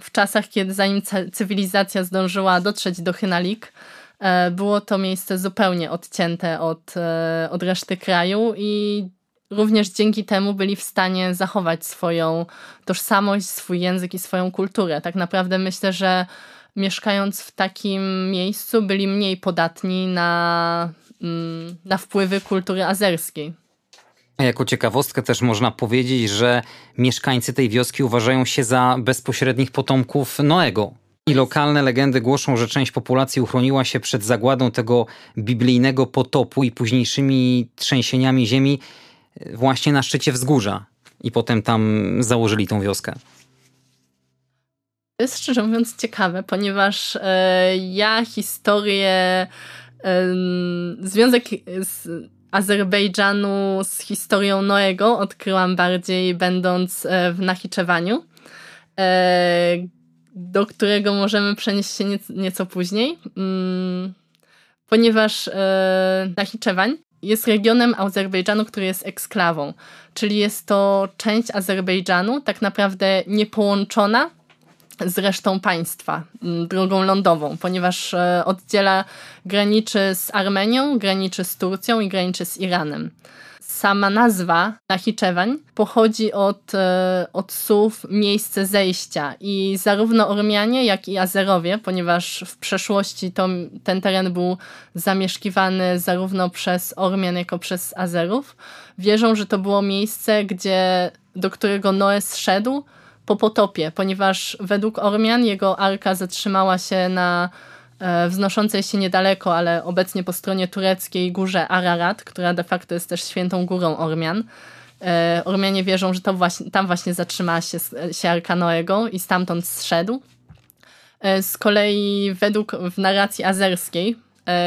w czasach, kiedy zanim cywilizacja zdążyła dotrzeć do Hynalik, e, było to miejsce zupełnie odcięte od, od reszty kraju i również dzięki temu byli w stanie zachować swoją tożsamość, swój język i swoją kulturę. Tak naprawdę myślę, że mieszkając w takim miejscu byli mniej podatni na, na wpływy kultury azerskiej. A jako ciekawostkę też można powiedzieć, że mieszkańcy tej wioski uważają się za bezpośrednich potomków Noego. I lokalne legendy głoszą, że część populacji uchroniła się przed zagładą tego biblijnego potopu i późniejszymi trzęsieniami ziemi właśnie na szczycie wzgórza i potem tam założyli tą wioskę. To jest szczerze mówiąc ciekawe, ponieważ e, ja historię, e, związek z Azerbejdżanu z historią Noego odkryłam bardziej będąc e, w Nachiczewaniu, e, do którego możemy przenieść się nieco, nieco później, mm, ponieważ e, Nachiczewań jest regionem Azerbejdżanu, który jest eksklawą, czyli jest to część Azerbejdżanu, tak naprawdę niepołączona z resztą państwa drogą lądową, ponieważ oddziela graniczy z Armenią, graniczy z Turcją i graniczy z Iranem. Sama nazwa Nachiczewań pochodzi od, e, od słów miejsce zejścia i zarówno Ormianie, jak i Azerowie, ponieważ w przeszłości to, ten teren był zamieszkiwany zarówno przez Ormian, jako przez Azerów, wierzą, że to było miejsce, gdzie, do którego Noe zszedł po potopie, ponieważ według Ormian jego arka zatrzymała się na E, wznoszącej się niedaleko, ale obecnie po stronie tureckiej górze Ararat, która de facto jest też świętą górą Ormian. E, Ormianie wierzą, że to właśnie, tam właśnie zatrzymała się, się Arka Noego i stamtąd zszedł. E, z kolei według w narracji azerskiej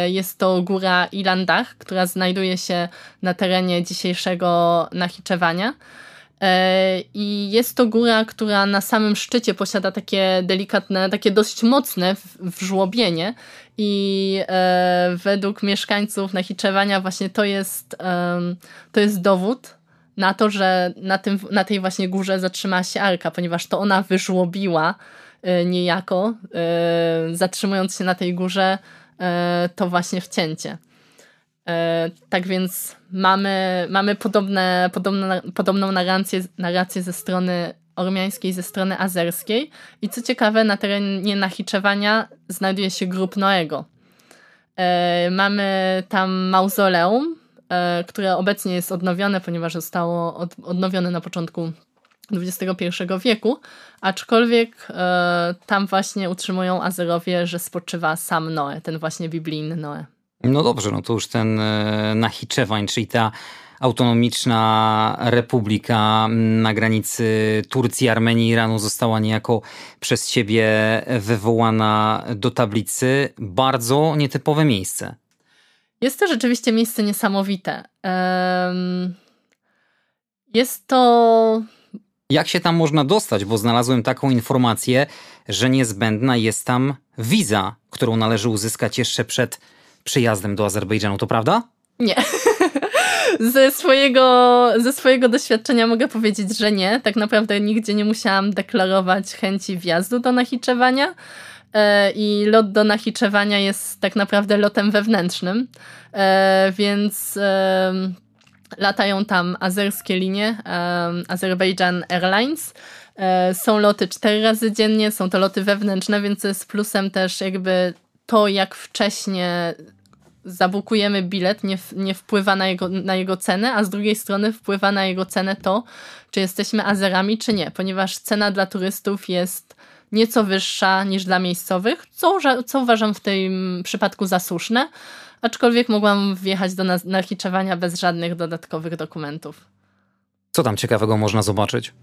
jest to góra Ilandach, która znajduje się na terenie dzisiejszego Nachiczewania. E, I jest to góra, która na samym szczycie posiada takie delikatne, takie dość mocne wżłobienie. I e, według mieszkańców Nachiczewania właśnie to jest, to jest dowód na to, że na, tym, na tej właśnie górze zatrzymała się arka, ponieważ to ona wyżłobiła e, niejako, zatrzymując się na tej górze, to właśnie wcięcie. E, tak więc mamy, mamy podobne, podobne, podobną narrację, narrację ze strony ormiańskiej, ze strony azerskiej. I co ciekawe, na terenie Nachiczewania znajduje się grób Noego. E, mamy tam mauzoleum, e, które obecnie jest odnowione, ponieważ zostało od, odnowione na początku XXI wieku, aczkolwiek tam właśnie utrzymują Azerowie, że spoczywa sam Noe, ten właśnie biblijny Noe. No dobrze, no to już ten e, Nachiczewań, czyli ta autonomiczna republika na granicy Turcji, Armenii Iranu została niejako przez ciebie wywołana do tablicy. Bardzo nietypowe miejsce. Jest to rzeczywiście miejsce niesamowite. Jest to. Jak się tam można dostać? Bo znalazłem taką informację, że niezbędna jest tam wiza, którą należy uzyskać jeszcze przed przyjazdem do Azerbejdżanu, to prawda? Nie. (laughs) ze, swojego, ze swojego doświadczenia mogę powiedzieć, że nie. Tak naprawdę nigdzie nie musiałam deklarować chęci wjazdu do Nachiczewania. E, I lot do Nachiczewania jest tak naprawdę lotem wewnętrznym, e, więc latają tam azerskie linie, Azerbaijan Airlines. E, są loty cztery razy dziennie, są to loty wewnętrzne, więc jest plusem też jakby to, jak wcześnie zabukujemy bilet, nie, nie wpływa na jego, na jego cenę, a z drugiej strony wpływa na jego cenę to, czy jesteśmy Azerami, czy nie, ponieważ cena dla turystów jest nieco wyższa niż dla miejscowych, co, co uważam w tym przypadku za słuszne, aczkolwiek mogłam wjechać do Nachiczewania bez żadnych dodatkowych dokumentów. Co tam ciekawego można zobaczyć?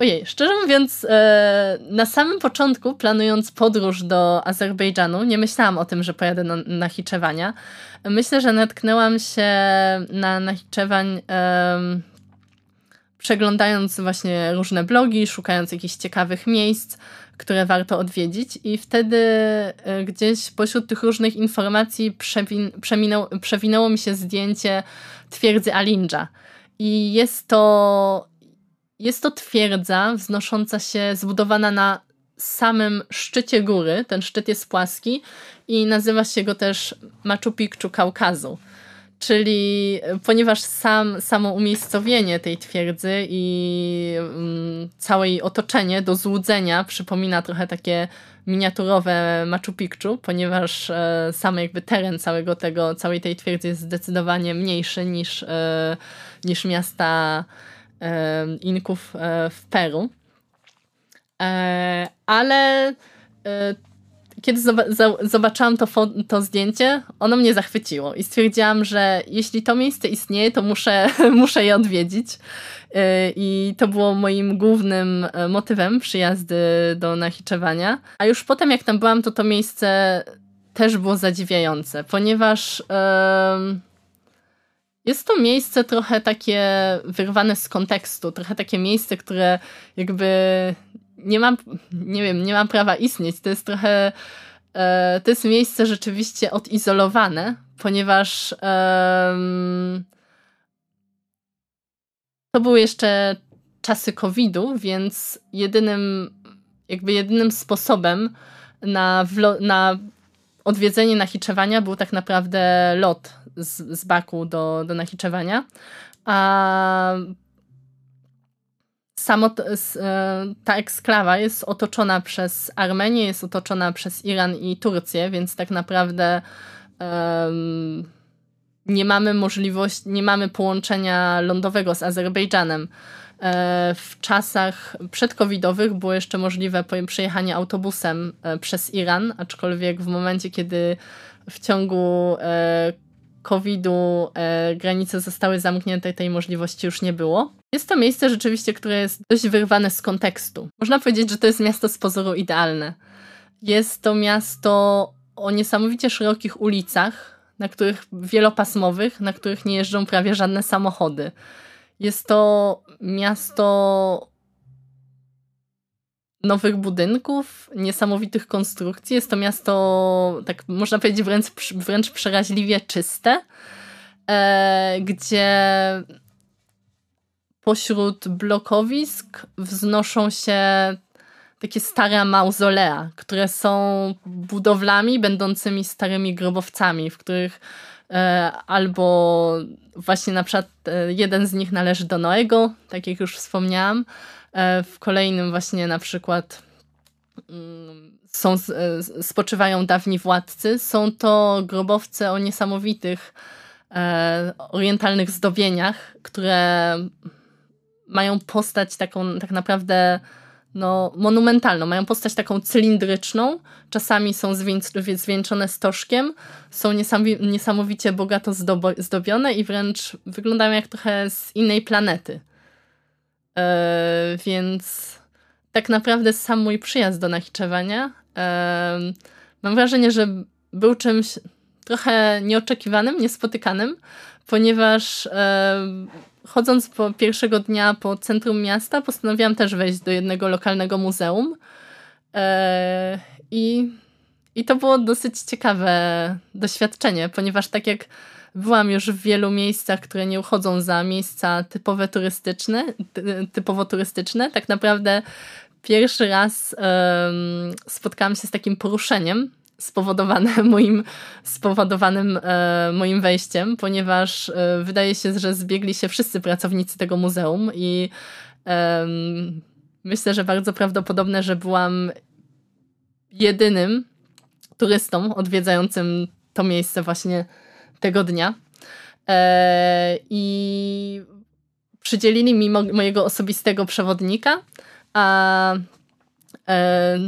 Ojej, szczerze mówiąc, e, na samym początku, planując podróż do Azerbejdżanu, nie myślałam o tym, że pojadę na, na Hiczewania. Myślę, że natknęłam się na Nachiczewań przeglądając właśnie różne blogi, szukając jakichś ciekawych miejsc, które warto odwiedzić i wtedy e, gdzieś pośród tych różnych informacji przewin przewinęło, przewinęło mi się zdjęcie twierdzy Alinja. I jest to jest to twierdza wznosząca się, zbudowana na samym szczycie góry. Ten szczyt jest płaski i nazywa się go też Machu Picchu Kaukazu. Czyli e, ponieważ sam, samo umiejscowienie tej twierdzy i mm, całe jej otoczenie do złudzenia przypomina trochę takie miniaturowe Machu Picchu, ponieważ e, sam jakby teren całego tego, całej tej twierdzy jest zdecydowanie mniejszy niż, e, niż miasta Inków e, w Peru. E, ale e, kiedy zobaczyłam to, to zdjęcie, ono mnie zachwyciło i stwierdziłam, że jeśli to miejsce istnieje, to muszę, (laughs) muszę je odwiedzić. I to było moim głównym motywem przyjazdy do Nachiczewania. A już potem, jak tam byłam, to to miejsce też było zadziwiające, ponieważ. Yy, jest to miejsce trochę takie wyrwane z kontekstu, trochę takie miejsce, które jakby nie ma, nie wiem, nie ma prawa istnieć. To jest trochę, e, to jest miejsce rzeczywiście odizolowane, ponieważ e, to były jeszcze czasy COVID-u, więc jedynym jakby jedynym sposobem na, na odwiedzenie Nachiczewania był tak naprawdę lot z, z Baku do, do Nachiczewania. A samo e, ta eksklawa jest otoczona przez Armenię, jest otoczona przez Iran i Turcję, więc tak naprawdę um, nie mamy możliwości, nie mamy połączenia lądowego z Azerbejdżanem. E, w czasach przedcovidowych było jeszcze możliwe przejechanie autobusem e, przez Iran, aczkolwiek w momencie, kiedy w ciągu COVID-u granice zostały zamknięte, tej możliwości już nie było. Jest to miejsce rzeczywiście, które jest dość wyrwane z kontekstu. Można powiedzieć, że to jest miasto z pozoru idealne. Jest to miasto o niesamowicie szerokich ulicach, na których wielopasmowych, na których nie jeżdżą prawie żadne samochody. Jest to miasto nowych budynków, niesamowitych konstrukcji. Jest to miasto, tak można powiedzieć, wręcz, wręcz przeraźliwie czyste, e, gdzie pośród blokowisk wznoszą się takie stare mauzolea, które są budowlami będącymi starymi grobowcami, w których e, albo właśnie na przykład e, jeden z nich należy do Noego, tak jak już wspomniałam, w kolejnym właśnie na przykład mm, są, e, spoczywają dawni władcy. Są to grobowce o niesamowitych e, orientalnych zdobieniach, które mają postać taką tak naprawdę no, monumentalną. Mają postać taką cylindryczną, czasami są zwieńczone stożkiem, są niesamowicie bogato zdobione i wręcz wyglądają jak trochę z innej planety. E, więc tak naprawdę sam mój przyjazd do Nachiczewania e, mam wrażenie, że był czymś trochę nieoczekiwanym, niespotykanym, ponieważ e, chodząc po pierwszego dnia po centrum miasta, postanowiłam też wejść do jednego lokalnego muzeum. E, I, I to było dosyć ciekawe doświadczenie, ponieważ tak jak byłam już w wielu miejscach, które nie uchodzą za miejsca typowe turystyczne, typowo turystyczne, tak naprawdę pierwszy raz um, spotkałam się z takim poruszeniem, spowodowane (laughs) moim, spowodowanym e, moim wejściem, ponieważ e, wydaje się, że zbiegli się wszyscy pracownicy tego muzeum i e, myślę, że bardzo prawdopodobne, że byłam jedynym turystą odwiedzającym to miejsce właśnie tego dnia. E, I przydzielili mi mo mojego osobistego przewodnika, a e,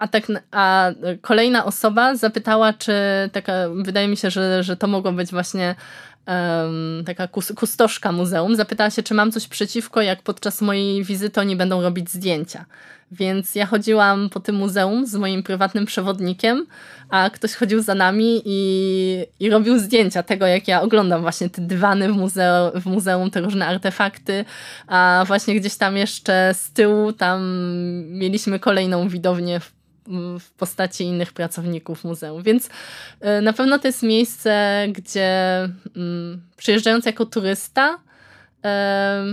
a, tak, a kolejna osoba zapytała, czy taka, wydaje mi się, że, że to mogło być właśnie um, taka kus, kustoszka muzeum, zapytała się, czy mam coś przeciwko, jak podczas mojej wizyty oni będą robić zdjęcia. Więc ja chodziłam po tym muzeum z moim prywatnym przewodnikiem, a ktoś chodził za nami i, i robił zdjęcia tego, jak ja oglądam właśnie te dywany w, muzeu, w muzeum, te różne artefakty, a właśnie gdzieś tam jeszcze z tyłu tam mieliśmy kolejną widownię w w postaci innych pracowników muzeum. Więc e, na pewno to jest miejsce, gdzie mm, przyjeżdżając jako turysta e,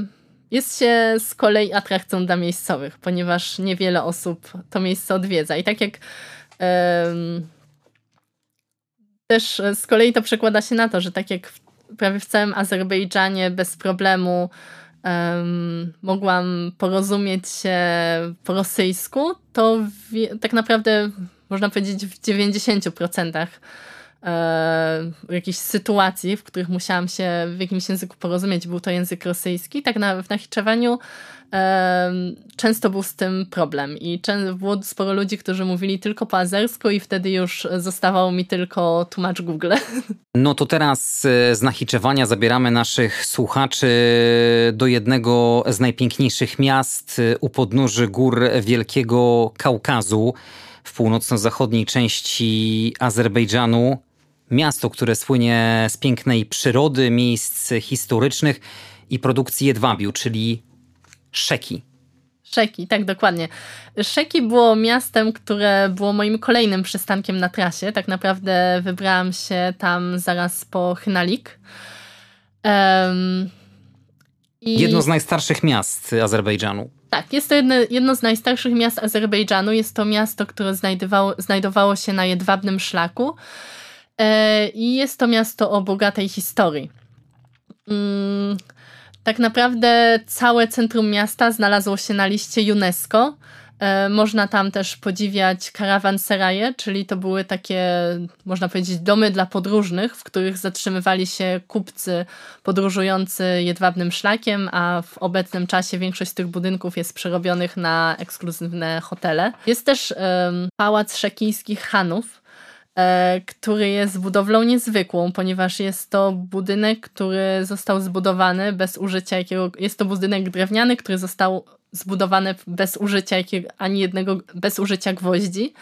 jest się z kolei atrakcją dla miejscowych, ponieważ niewiele osób to miejsce odwiedza. I tak jak też z kolei to przekłada się na to, że tak jak prawie w całym Azerbejdżanie bez problemu um, mogłam porozumieć się po rosyjsku, to w, tak naprawdę można powiedzieć w 90% e, jakichś sytuacji, w których musiałam się w jakimś języku porozumieć, był to język rosyjski. Tak na, w Nachiczewaniu często był z tym problem i było sporo ludzi, którzy mówili tylko po azersku i wtedy już zostawał mi tylko tłumacz Google. (laughs) No to teraz e, z Nachiczewania zabieramy naszych słuchaczy do jednego z najpiękniejszych miast e, u podnóży gór Wielkiego Kaukazu w północno-zachodniej części Azerbejdżanu. Miasto, które słynie z pięknej przyrody, miejsc historycznych i produkcji jedwabiu, czyli Szeki. Szeki, tak dokładnie. Szeki było miastem, które było moim kolejnym przystankiem na trasie. Tak naprawdę wybrałam się tam zaraz po Hnalik. Um, I... Jedno z najstarszych miast Azerbejdżanu. Tak, jest to jedno, jedno z najstarszych miast Azerbejdżanu. Jest to miasto, które znajdowało, znajdowało się na jedwabnym szlaku. E, I jest to miasto o bogatej historii. Tak naprawdę całe centrum miasta znalazło się na liście UNESCO. E, można tam też podziwiać karawanseraje, czyli to były takie, można powiedzieć, domy dla podróżnych, w których zatrzymywali się kupcy podróżujący jedwabnym szlakiem, a w obecnym czasie większość tych budynków jest przerobionych na ekskluzywne hotele. Jest też um, pałac szekijskich Hanów, który jest budowlą niezwykłą, ponieważ jest to budynek, który został zbudowany bez użycia jakiego. Jest to budynek drewniany, który został zbudowany bez użycia jakiego, ani jednego, bez użycia gwoździ.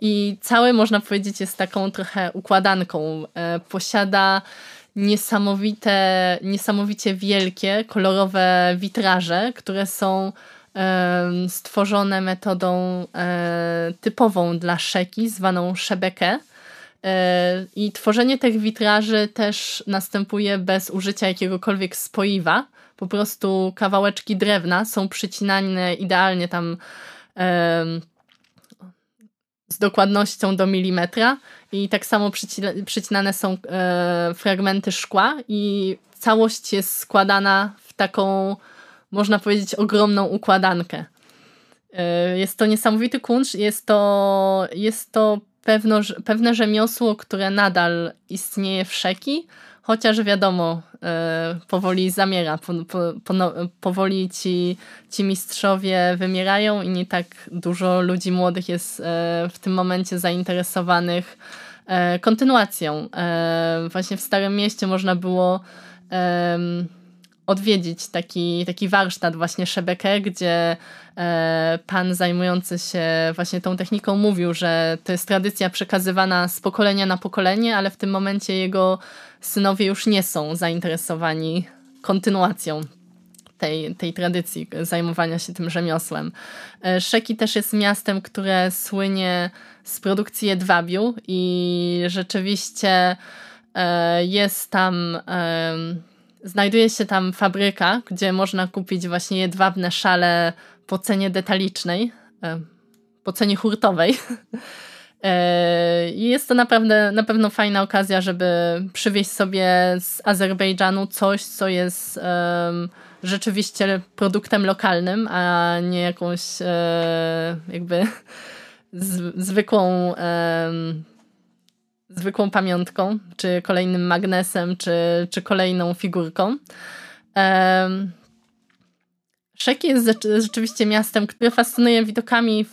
I cały, można powiedzieć, jest taką trochę układanką. E, posiada niesamowite, niesamowicie wielkie, kolorowe witraże, które są stworzone metodą e, typową dla szeki, zwaną szebekę. E, I tworzenie tych witraży też następuje bez użycia jakiegokolwiek spoiwa. Po prostu kawałeczki drewna są przycinane idealnie tam z dokładnością do milimetra i tak samo przycinane są e, fragmenty szkła i całość jest składana w taką, można powiedzieć, ogromną układankę. E, jest to niesamowity kuncz, jest to, jest to pewno, pewne rzemiosło, które nadal istnieje w Szeki, chociaż wiadomo, e, powoli zamiera, po, po, no, powoli ci, ci mistrzowie wymierają i nie tak dużo ludzi młodych jest e, w tym momencie zainteresowanych e, kontynuacją. Właśnie w Starym Mieście można było odwiedzić taki, taki warsztat właśnie Szebekę, gdzie e, pan zajmujący się właśnie tą techniką mówił, że to jest tradycja przekazywana z pokolenia na pokolenie, ale w tym momencie jego synowie już nie są zainteresowani kontynuacją tej, tej tradycji zajmowania się tym rzemiosłem. E, Szeki też jest miastem, które słynie z produkcji jedwabiu i rzeczywiście e, jest tam Znajduje się tam fabryka, gdzie można kupić właśnie jedwabne szale po cenie detalicznej, e, po cenie hurtowej. (laughs) E, I jest to naprawdę na pewno fajna okazja, żeby przywieźć sobie z Azerbejdżanu coś, co jest um, rzeczywiście produktem lokalnym, a nie jakąś jakby (laughs) z, zwykłą um, zwykłą pamiątką, czy kolejnym magnesem, czy, czy kolejną figurką. Um, Szeki jest rzeczywiście miastem, które fascynuje widokami,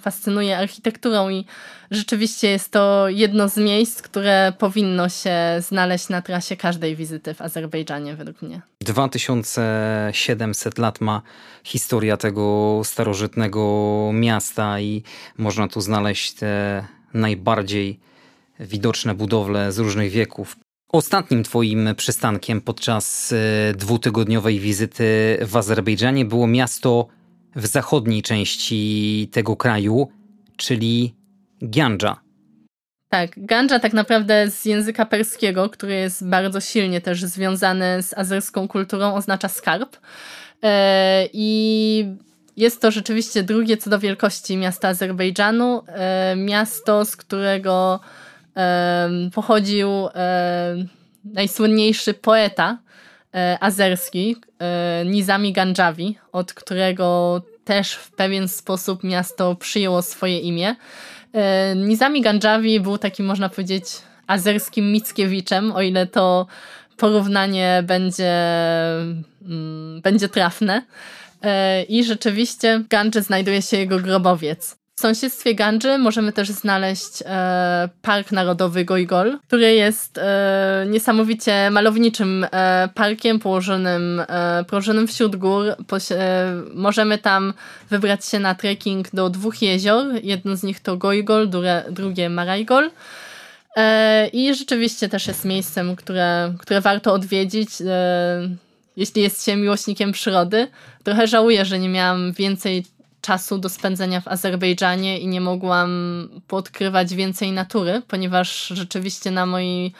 fascynuje architekturą i rzeczywiście jest to jedno z miejsc, które powinno się znaleźć na trasie każdej wizyty w Azerbejdżanie, według mnie. 2700 lat ma historia tego starożytnego miasta i można tu znaleźć te najbardziej widoczne budowle z różnych wieków. Ostatnim Twoim przystankiem podczas e, dwutygodniowej wizyty w Azerbejdżanie było miasto w zachodniej części tego kraju, czyli Gandża. Tak, Gandża tak naprawdę z języka perskiego, który jest bardzo silnie też związany z azerską kulturą, oznacza skarb. E, I jest to rzeczywiście drugie co do wielkości miasta Azerbejdżanu. E, miasto, z którego pochodził najsłynniejszy poeta e, azerski, e, Nizami Ganjawi, od którego też w pewien sposób miasto przyjęło swoje imię. E, Nizami Ganjawi był takim, można powiedzieć, azerskim Mickiewiczem, o ile to porównanie będzie, mm, będzie trafne. I rzeczywiście w Gandży znajduje się jego grobowiec. Sąsiedztwie Gandży możemy też znaleźć e, Park Narodowy Gojgol, który jest e, niesamowicie malowniczym e, parkiem położonym, e, położonym wśród gór. E, możemy tam wybrać się na trekking do dwóch jezior. Jedno z nich to Gojgol, drugie, drugie Marajgol. E, I rzeczywiście też jest miejscem, które, które warto odwiedzić jeśli jest się miłośnikiem przyrody. Trochę żałuję, że nie miałam więcej czasu do spędzenia w Azerbejdżanie i nie mogłam podkrywać więcej natury, ponieważ rzeczywiście na mojej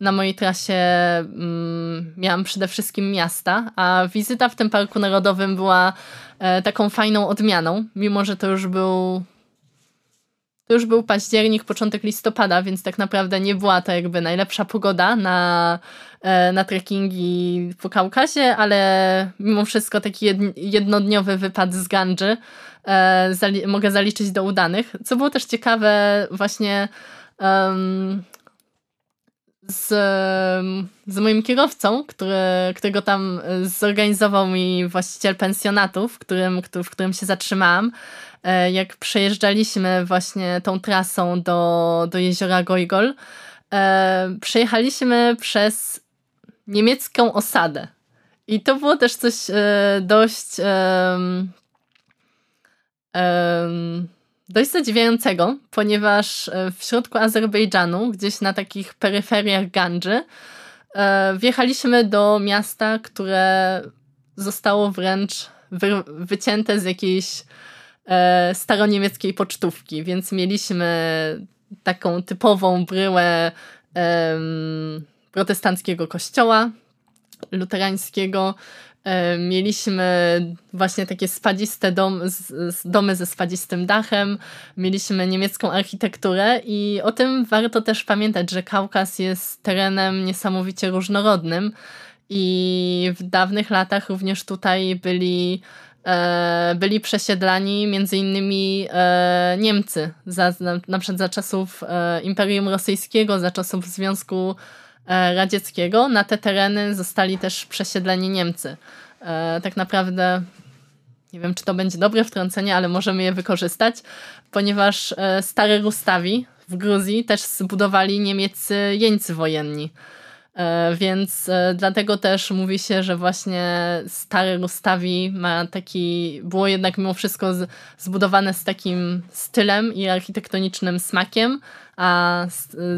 na mojej trasie mm, miałam przede wszystkim miasta, a wizyta w tym parku narodowym była e, taką fajną odmianą, mimo że to już był to już był październik, początek listopada, więc tak naprawdę nie była to jakby najlepsza pogoda na, e, na trekkingi po Kaukazie, ale mimo wszystko taki jednodniowy wypad z Gandży e, zali mogę zaliczyć do udanych. Co było też ciekawe, właśnie um, z, z moim kierowcą, który, którego tam zorganizował mi właściciel pensjonatu, w którym, w którym się zatrzymałam. E, jak przejeżdżaliśmy właśnie tą trasą do, do jeziora Gojgol, e, przejechaliśmy przez niemiecką osadę. I to było też coś e, dość dość zadziwiającego, ponieważ w środku Azerbejdżanu, gdzieś na takich peryferiach Gandży, wjechaliśmy do miasta, które zostało wręcz wy wycięte z jakiejś e, staroniemieckiej pocztówki, więc mieliśmy taką typową bryłę e, protestanckiego kościoła luterańskiego. E, mieliśmy właśnie takie spadziste dom, domy ze spadzistym dachem, mieliśmy niemiecką architekturę i o tym warto też pamiętać, że Kaukaz jest terenem niesamowicie różnorodnym. I w dawnych latach również tutaj byli E, byli przesiedlani między innymi e, Niemcy, za, na przykład za czasów Imperium Rosyjskiego, za czasów Związku Radzieckiego. Na te tereny zostali też przesiedleni Niemcy. Tak naprawdę nie wiem, czy to będzie dobre wtrącenie, ale możemy je wykorzystać, ponieważ stare Rustawi w Gruzji też zbudowali niemieccy jeńcy wojenni. E, więc e, dlatego też mówi się, że właśnie stary Rustawi ma taki, było jednak mimo wszystko zbudowane z takim stylem i architektonicznym smakiem, a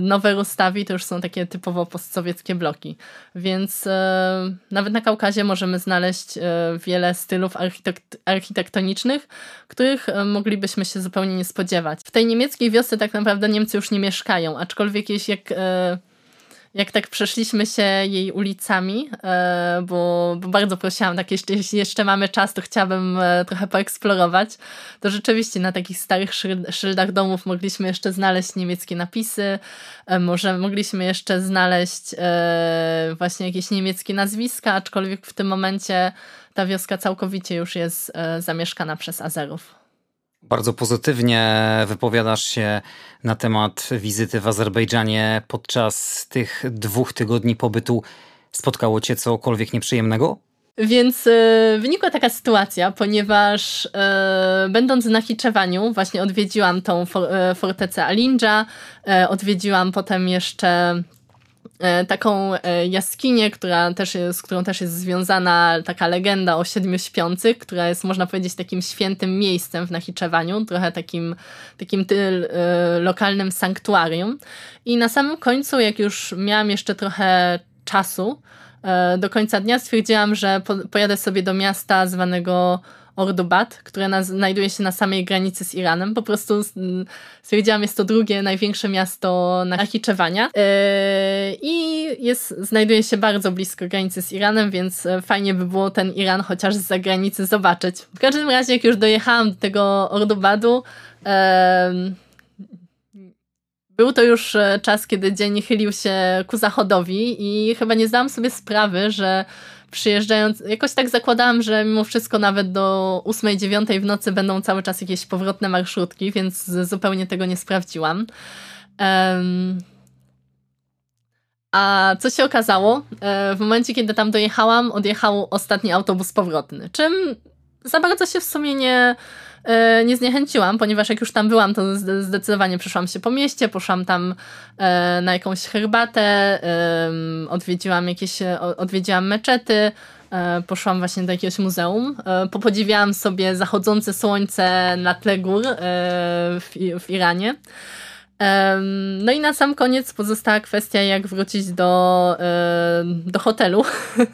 nowe Rustawi to już są takie typowo postsowieckie bloki. Więc e, nawet na Kaukazie możemy znaleźć wiele stylów architekt architektonicznych, których moglibyśmy się zupełnie nie spodziewać. W tej niemieckiej wiosce tak naprawdę Niemcy już nie mieszkają, aczkolwiek jeśli jak jak tak przeszliśmy się jej ulicami, e, bo, bo bardzo prosiłam, tak jeszcze, jeśli jeszcze mamy czas, to chciałabym e, trochę poeksplorować, to rzeczywiście na takich starych szyldach domów mogliśmy jeszcze znaleźć niemieckie napisy, e, może mogliśmy jeszcze znaleźć właśnie jakieś niemieckie nazwiska, aczkolwiek w tym momencie ta wioska całkowicie już jest zamieszkana przez Azerów. Bardzo pozytywnie wypowiadasz się na temat wizyty w Azerbejdżanie podczas tych dwóch tygodni pobytu. Spotkało cię cokolwiek nieprzyjemnego? Więc y, wynikła taka sytuacja, ponieważ y, będąc na Hiczewaniu, właśnie odwiedziłam tą for, y, fortecę Alinja, odwiedziłam potem jeszcze taką e, jaskinię, która też jest, z którą też jest związana taka legenda o siedmiu śpiących, która jest, można powiedzieć, takim świętym miejscem w Nachiczewaniu, trochę takim, takim y, lokalnym sanktuarium. I na samym końcu, jak już miałam jeszcze trochę czasu, do końca dnia stwierdziłam, że po, pojadę sobie do miasta zwanego Ordubat, które na, znajduje się na samej granicy z Iranem. Po prostu stwierdziłam, jest to drugie największe miasto na Nachiczewania yy, i jest, znajduje się bardzo blisko granicy z Iranem, więc e, fajnie by było ten Iran chociaż z zagranicy zobaczyć. W każdym razie, jak już dojechałam do tego Ordubadu, yy, był to już e, czas, kiedy dzień chylił się ku zachodowi i chyba nie zdałam sobie sprawy, że przyjeżdżając, jakoś tak zakładałam, że mimo wszystko nawet do 8-9 w nocy będą cały czas jakieś powrotne marszrutki, więc zupełnie tego nie sprawdziłam. Um, a co się okazało? E, w momencie, kiedy tam dojechałam, odjechał ostatni autobus powrotny, czym za bardzo się w sumie nie, nie zniechęciłam, ponieważ jak już tam byłam, to zdecydowanie przeszłam się po mieście, poszłam tam e, na jakąś herbatę, odwiedziłam jakieś, odwiedziłam meczety, e, poszłam właśnie do jakiegoś muzeum, popodziwiałam sobie zachodzące słońce na tle gór w, w Iranie. No i na sam koniec pozostała kwestia, jak wrócić do, do hotelu. Yy,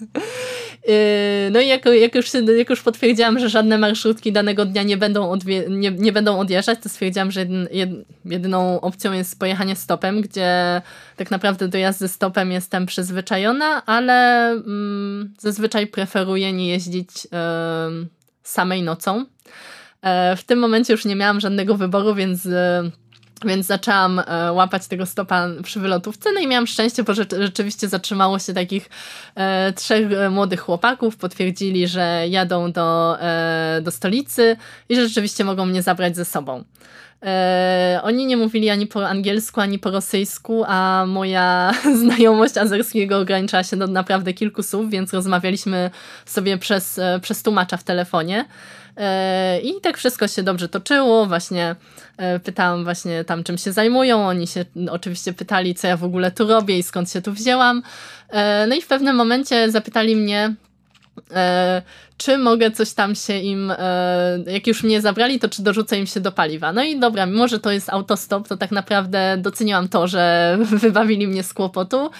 (laughs) no i jak, jak, już, jak już potwierdziłam, że żadne marszrutki danego dnia nie będą, odwie- nie, nie będą odjeżdżać, to stwierdziłam, że jedyn, jedyną opcją jest pojechanie stopem, gdzie tak naprawdę do jazdy stopem jestem przyzwyczajona, ale mm, zazwyczaj preferuję nie jeździć yy, samej nocą. Yy, w tym momencie już nie miałam żadnego wyboru, więc yy, więc zaczęłam e, łapać tego stopa przy wylotówce, no i miałam szczęście, bo rzeczywiście zatrzymało się takich e, trzech e, młodych chłopaków, potwierdzili, że jadą do, do stolicy i że rzeczywiście mogą mnie zabrać ze sobą. Oni nie mówili ani po angielsku, ani po rosyjsku, a moja (laughs) znajomość azerskiego ograniczała się do naprawdę kilku słów, więc rozmawialiśmy sobie przez, przez tłumacza w telefonie. E, I tak wszystko się dobrze toczyło, właśnie e, pytałam właśnie tam czym się zajmują, oni się oczywiście pytali co ja w ogóle tu robię i skąd się tu wzięłam. E, no i w pewnym momencie zapytali mnie, czy mogę coś tam się im, jak już mnie zabrali, to czy dorzucę im się do paliwa. No i dobra, mimo że to jest autostop, to tak naprawdę doceniłam to, że (laughs) wybawili mnie z kłopotu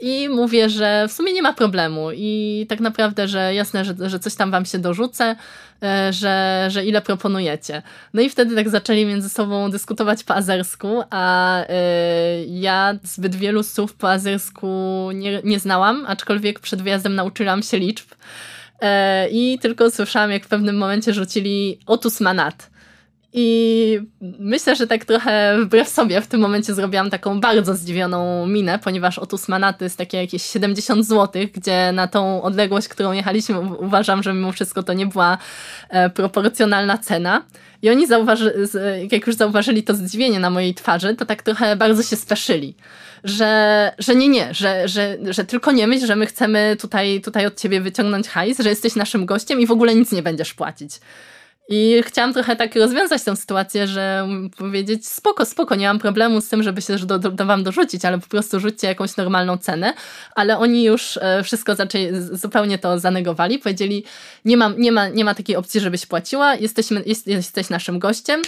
i mówię, że w sumie nie ma problemu i tak naprawdę, że jasne, że, że coś tam wam się dorzucę, E, że, że ile proponujecie. No i wtedy tak zaczęli między sobą dyskutować po azersku, a y, ja zbyt wielu słów po azersku nie, nie znałam, aczkolwiek przed wyjazdem nauczyłam się liczb. E, I tylko słyszałam, jak w pewnym momencie rzucili otus manat. I myślę, że tak trochę wbrew sobie w tym momencie zrobiłam taką bardzo zdziwioną minę, ponieważ otus Manaty jest takie jakieś 70 zł, gdzie na tą odległość, którą jechaliśmy, uważam, że mimo wszystko to nie była e, proporcjonalna cena. I oni zauważy, jak już zauważyli to zdziwienie na mojej twarzy, to tak trochę bardzo się speszyli. Że, że nie, nie, że, że, że tylko nie myśl, że my chcemy tutaj, tutaj od ciebie wyciągnąć hajs, że jesteś naszym gościem i w ogóle nic nie będziesz płacić. I chciałam trochę tak rozwiązać tę sytuację, że powiedzieć spoko, spoko, nie mam problemu z tym, żeby się do, do, do wam dorzucić, ale po prostu rzućcie jakąś normalną cenę. Ale oni już e, wszystko zaczęli, zupełnie to zanegowali. Powiedzieli, nie, mam, nie, ma, nie ma takiej opcji, żebyś płaciła, jesteśmy, jest, jesteś naszym gościem.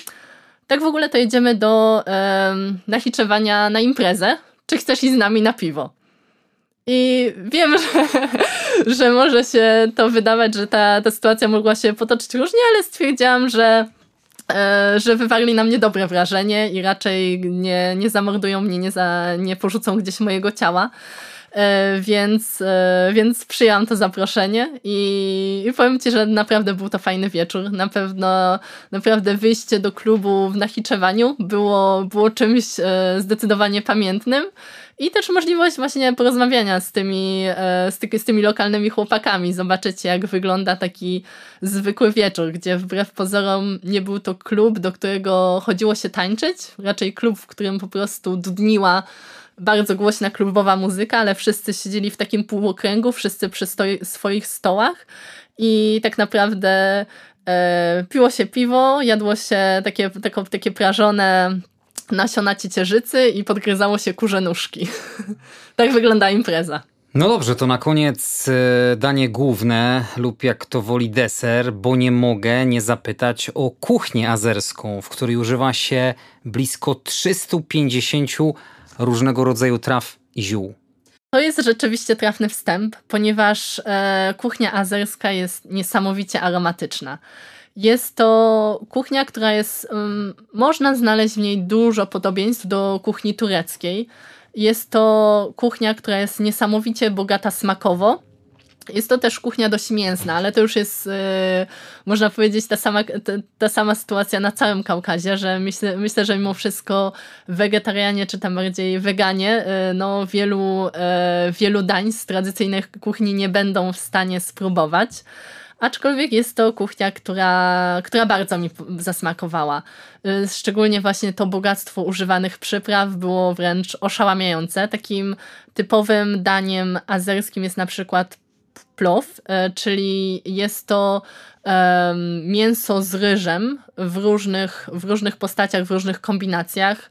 Tak w ogóle to jedziemy do um, nachiczewania na imprezę. Czy chcesz iść z nami na piwo? I wiem, (laughs) że, że może się to wydawać, że ta, ta sytuacja mogła się potoczyć różnie, ale stwierdziłam, że, e, że wywarli na mnie dobre wrażenie i raczej nie, nie zamordują mnie, nie, za, nie porzucą gdzieś mojego ciała. E, więc, e, więc przyjęłam to zaproszenie i, i powiem Ci, że naprawdę był to fajny wieczór. Na pewno naprawdę wyjście do klubu w Nachiczewaniu było, było czymś zdecydowanie pamiętnym. I też możliwość właśnie porozmawiania z tymi, e, z, ty, z tymi lokalnymi chłopakami, zobaczyć jak wygląda taki zwykły wieczór, gdzie wbrew pozorom nie był to klub, do którego chodziło się tańczyć, raczej klub, w którym po prostu dudniła bardzo głośna klubowa muzyka, ale wszyscy siedzieli w takim półokręgu, wszyscy przy swoich stołach i tak naprawdę e, piło się piwo, jadło się takie, takie, takie prażone nasiona ciecierzycy i podgryzało się kurze nóżki. (laughs) tak wygląda impreza. No dobrze, to na koniec e, danie główne lub jak to woli deser, bo nie mogę nie zapytać o kuchnię azerską, w której używa się blisko 350 różnego rodzaju traw i ziół. To jest rzeczywiście trafny wstęp, ponieważ e, kuchnia azerska jest niesamowicie aromatyczna. Jest to kuchnia, która jest, um, można znaleźć w niej dużo podobieństw do kuchni tureckiej. Jest to kuchnia, która jest niesamowicie bogata smakowo. Jest to też kuchnia dość mięsna, ale to już jest, yy, można powiedzieć, ta sama, ta, ta, sama sytuacja na całym Kaukazie, że myślę, myślę, że mimo wszystko wegetarianie, czy tam bardziej weganie, yy, no wielu, yy, wielu dań z tradycyjnych kuchni nie będą w stanie spróbować. Aczkolwiek jest to kuchnia, która, która bardzo mi zasmakowała. Y, szczególnie właśnie to bogactwo używanych przypraw było wręcz oszałamiające. Takim typowym daniem azerskim jest na przykład plow, y, czyli jest to mięso z ryżem w różnych, w różnych postaciach, w różnych kombinacjach.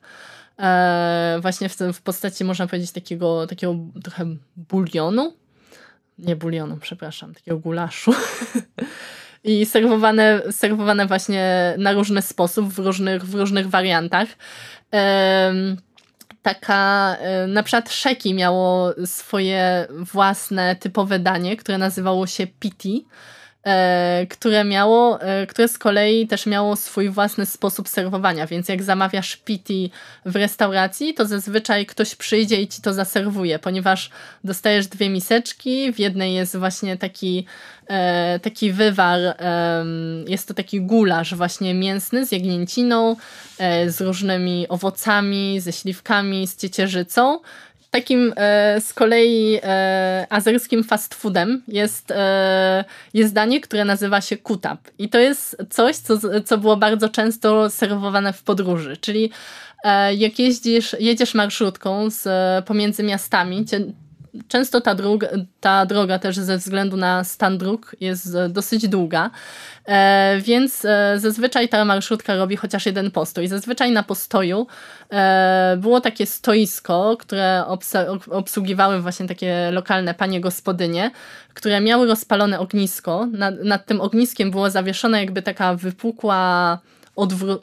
E, właśnie w, w postaci, można powiedzieć, takiego, takiego trochę bulionu, nie bulionu, przepraszam, takiego gulaszu. (laughs) I serwowane, serwowane właśnie na różny sposób, w różnych, w różnych wariantach. Taka, e, na przykład Szeki miało swoje własne typowe danie, które nazywało się piti, które miało, e, które z kolei też miało swój własny sposób serwowania, więc jak zamawiasz piti w restauracji, to zazwyczaj ktoś przyjdzie i ci to zaserwuje, ponieważ dostajesz dwie miseczki, w jednej jest właśnie taki E, taki wywar, jest to taki gulasz właśnie mięsny z jagnięciną, e, z różnymi owocami, ze śliwkami, z ciecierzycą. Takim e, z kolei azerskim fast foodem jest, jest danie, które nazywa się kutap. I to jest coś, co, co było bardzo często serwowane w podróży, czyli jak jeździsz, jedziesz marszrutką z, pomiędzy miastami, często ta droga, ta droga też ze względu na stan dróg jest dosyć długa, e, więc e, zazwyczaj ta marszrutka robi chociaż jeden postój. Zazwyczaj na postoju e, było takie stoisko, które obsługiwały właśnie takie lokalne panie gospodynie, które miały rozpalone ognisko. Nad, nad tym ogniskiem było zawieszone jakby taka wypukła,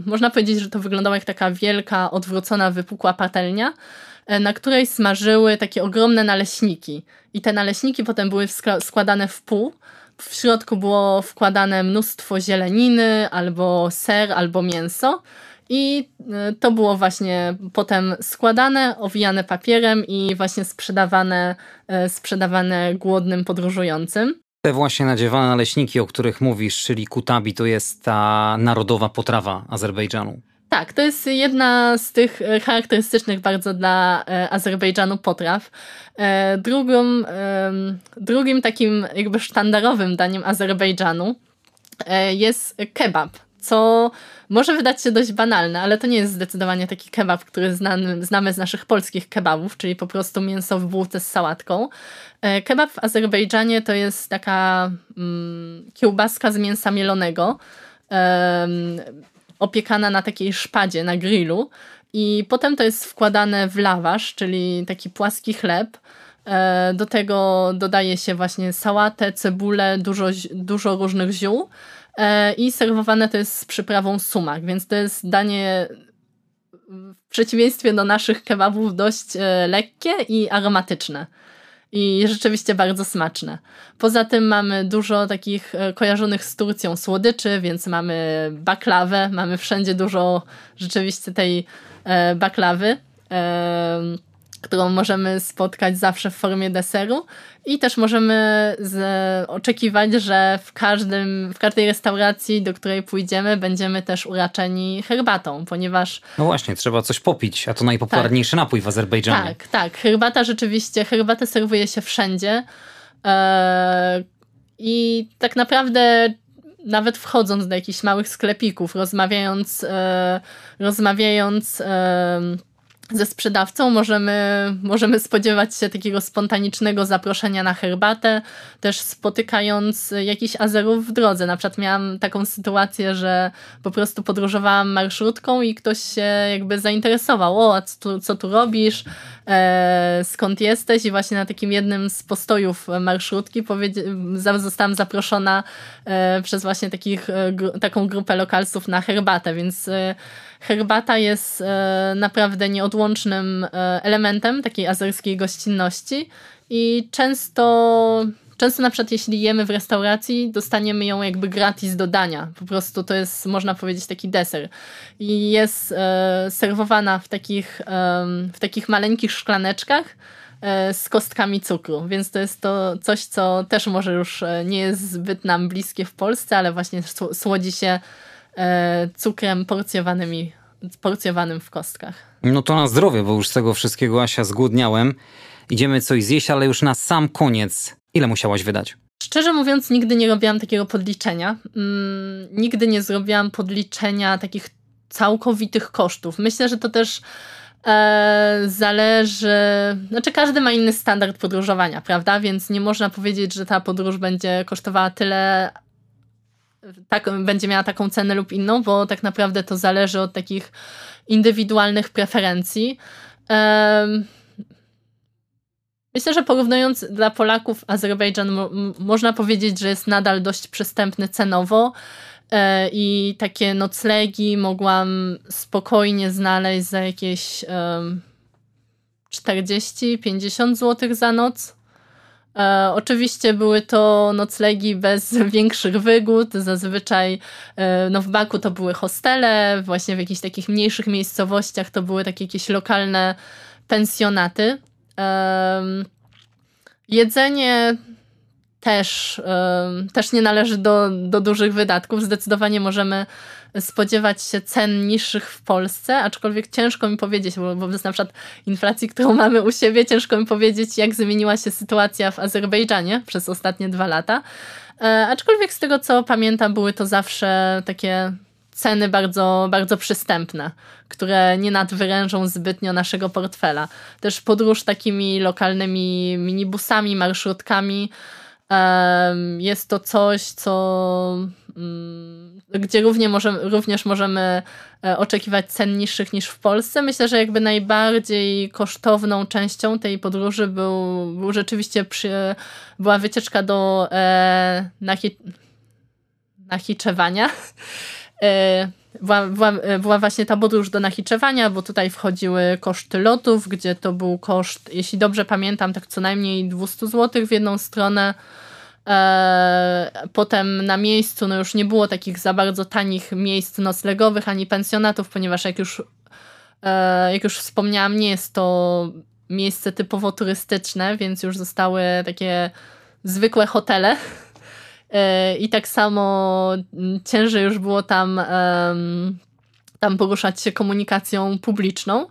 można powiedzieć, że to wyglądało jak taka wielka, odwrócona, wypukła patelnia, E, na której smażyły takie ogromne naleśniki. I te naleśniki potem były składane w pół. W środku było wkładane mnóstwo zieleniny, albo ser, albo mięso. I e, to było właśnie potem składane, owijane papierem i właśnie sprzedawane, e, sprzedawane głodnym podróżującym. Te właśnie nadziewane naleśniki, o których mówisz, czyli kutabi, to jest ta narodowa potrawa Azerbejdżanu. Tak, to jest jedna z tych e, charakterystycznych bardzo dla e, Azerbejdżanu potraw. E, drugą, drugim takim jakby sztandarowym daniem Azerbejdżanu jest kebab, co może wydać się dość banalne, ale to nie jest zdecydowanie taki kebab, który znamy, znamy z naszych polskich kebabów, czyli po prostu mięso w bułce z sałatką. Kebab w Azerbejdżanie to jest taka mm, kiełbaska z mięsa mielonego opiekana na takiej szpadzie, na grillu. I potem to jest wkładane w lawasz, czyli taki płaski chleb. E, do tego dodaje się właśnie sałatę, cebulę, dużo, dużo różnych ziół. E, i serwowane to jest z przyprawą sumak, więc to jest danie w przeciwieństwie do naszych kebabów dość e, lekkie i aromatyczne i rzeczywiście bardzo smaczne. Poza tym mamy dużo takich e, kojarzonych z Turcją słodyczy, więc mamy baklawę, mamy wszędzie dużo rzeczywiście tej e, baklawy którą możemy spotkać zawsze w formie deseru i też możemy z, oczekiwać, że w, każdym, w każdej restauracji, do której pójdziemy, będziemy też uraczeni herbatą, ponieważ... No właśnie, trzeba coś popić, a to najpopularniejszy tak. napój w Azerbejdżanie. Tak, tak. Herbata rzeczywiście, herbatę serwuje się wszędzie eee, i tak naprawdę nawet wchodząc do jakichś małych sklepików, rozmawiając, e, rozmawiając e, ze sprzedawcą. Możemy, możemy spodziewać się takiego spontanicznego zaproszenia na herbatę, też spotykając jakichś Azerów w drodze. Na przykład miałam taką sytuację, że po prostu podróżowałam marszrutką i ktoś się jakby zainteresował, o, co co tu robisz, skąd jesteś? I właśnie na takim jednym z postojów marszrutki zostałam zaproszona e, przez właśnie takich, e, taką grupę lokalsów na herbatę, więc e, herbata jest e, naprawdę nieodłącznym e, elementem takiej azerskiej gościnności i często Często na przykład jeśli jemy w restauracji, dostaniemy ją jakby gratis do dania. Po prostu to jest, można powiedzieć, taki deser. I jest e, serwowana w takich, e, w takich maleńkich szklaneczkach e, z kostkami cukru. Więc to jest to coś, co też może już e, nie jest zbyt nam bliskie w Polsce, ale właśnie słodzi się E, cukrem porcjowanym, porcjowanym w kostkach. No to na zdrowie, bo już z tego wszystkiego Asia zgłodniałem. Idziemy coś zjeść, ale już na sam koniec. Ile musiałaś wydać? Szczerze mówiąc, nigdy nie robiłam takiego podliczenia. Mm, nigdy nie zrobiłam podliczenia takich całkowitych kosztów. Myślę, że to też e, zależy. Znaczy, każdy ma inny standard podróżowania, prawda? Więc nie można powiedzieć, że ta podróż będzie kosztowała tyle, tak, będzie miała taką cenę lub inną, bo tak naprawdę to zależy od takich indywidualnych preferencji. Myślę, że porównując dla Polaków Azerbejdżan, mo można powiedzieć, że jest nadal dość przystępny cenowo e, i takie noclegi mogłam spokojnie znaleźć za jakieś 40-50 zł za noc. E, oczywiście były to noclegi bez (laughs) większych wygód. Zazwyczaj e, no w Baku to były hostele, właśnie w jakichś takich mniejszych miejscowościach to były takie jakieś lokalne pensjonaty. E, jedzenie też, też nie należy do, do dużych wydatków. Zdecydowanie możemy spodziewać się cen niższych w Polsce, aczkolwiek ciężko mi powiedzieć, bo wobec na przykład inflacji, którą (laughs) mamy u siebie, ciężko mi powiedzieć, jak zmieniła się sytuacja w Azerbejdżanie przez ostatnie dwa lata. E, aczkolwiek z tego, co pamiętam, były to zawsze takie ceny bardzo, bardzo przystępne, które nie nadwyrężą zbytnio naszego portfela. Też podróż takimi lokalnymi minibusami, marszrutkami, jest to coś, co mm, gdzie równie możemy, również możemy e, oczekiwać cen niższych niż w Polsce. Myślę, że jakby najbardziej kosztowną częścią tej podróży był, był rzeczywiście przy, była wycieczka do e, Nachi, Nachiczewania. E, była, była, była, właśnie ta podróż do Nachiczewania, bo tutaj wchodziły koszty lotów, gdzie to był koszt, jeśli dobrze pamiętam, tak co najmniej 200 zł w jedną stronę. E, potem na miejscu no już nie było takich za bardzo tanich miejsc noclegowych ani pensjonatów, ponieważ jak już, e, jak już wspomniałam, nie jest to miejsce typowo turystyczne, więc już zostały takie zwykłe hotele. E, I tak samo ciężej już było tam, tam poruszać się komunikacją publiczną.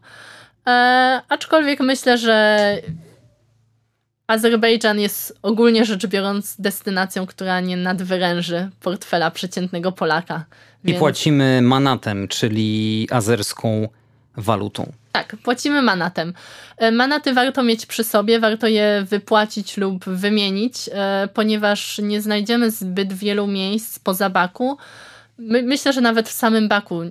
Aczkolwiek myślę, że Azerbejdżan jest ogólnie rzecz biorąc destynacją, która nie nadwyręży portfela przeciętnego Polaka. Więc... I płacimy manatem, czyli azerską walutą. Tak, płacimy manatem. E, manaty warto mieć przy sobie, warto je wypłacić lub wymienić, e, ponieważ nie znajdziemy zbyt wielu miejsc poza Baku. My, myślę, że nawet w samym Baku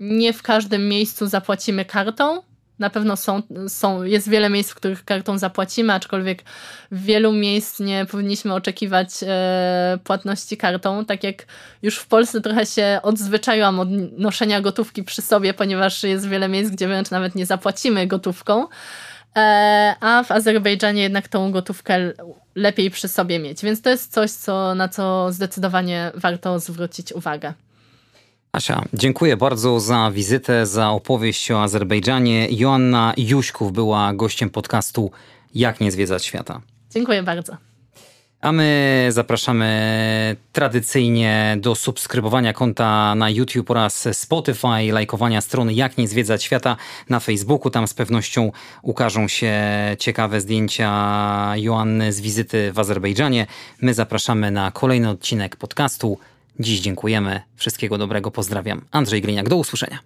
nie w każdym miejscu zapłacimy kartą, na pewno są, są, jest wiele miejsc, w których kartą zapłacimy, aczkolwiek w wielu miejsc nie powinniśmy oczekiwać e, płatności kartą. Tak jak już w Polsce trochę się odzwyczaiłam od noszenia gotówki przy sobie, ponieważ jest wiele miejsc, gdzie wręcz nawet nie zapłacimy gotówką. E, a w Azerbejdżanie jednak tą gotówkę lepiej przy sobie mieć. Więc to jest coś, co, na co zdecydowanie warto zwrócić uwagę. Asia, dziękuję bardzo za wizytę, za opowieść o Azerbejdżanie. Joanna Juśków była gościem podcastu Jak nie zwiedzać świata. Dziękuję bardzo. A my zapraszamy tradycyjnie do subskrybowania konta na YouTube oraz Spotify, lajkowania strony Jak nie zwiedzać świata na Facebooku. Tam z pewnością ukażą się ciekawe zdjęcia Joanny z wizyty w Azerbejdżanie. My zapraszamy na kolejny odcinek podcastu Dziś dziękujemy. Wszystkiego dobrego. Pozdrawiam. Andrzej Gliniak. Do usłyszenia.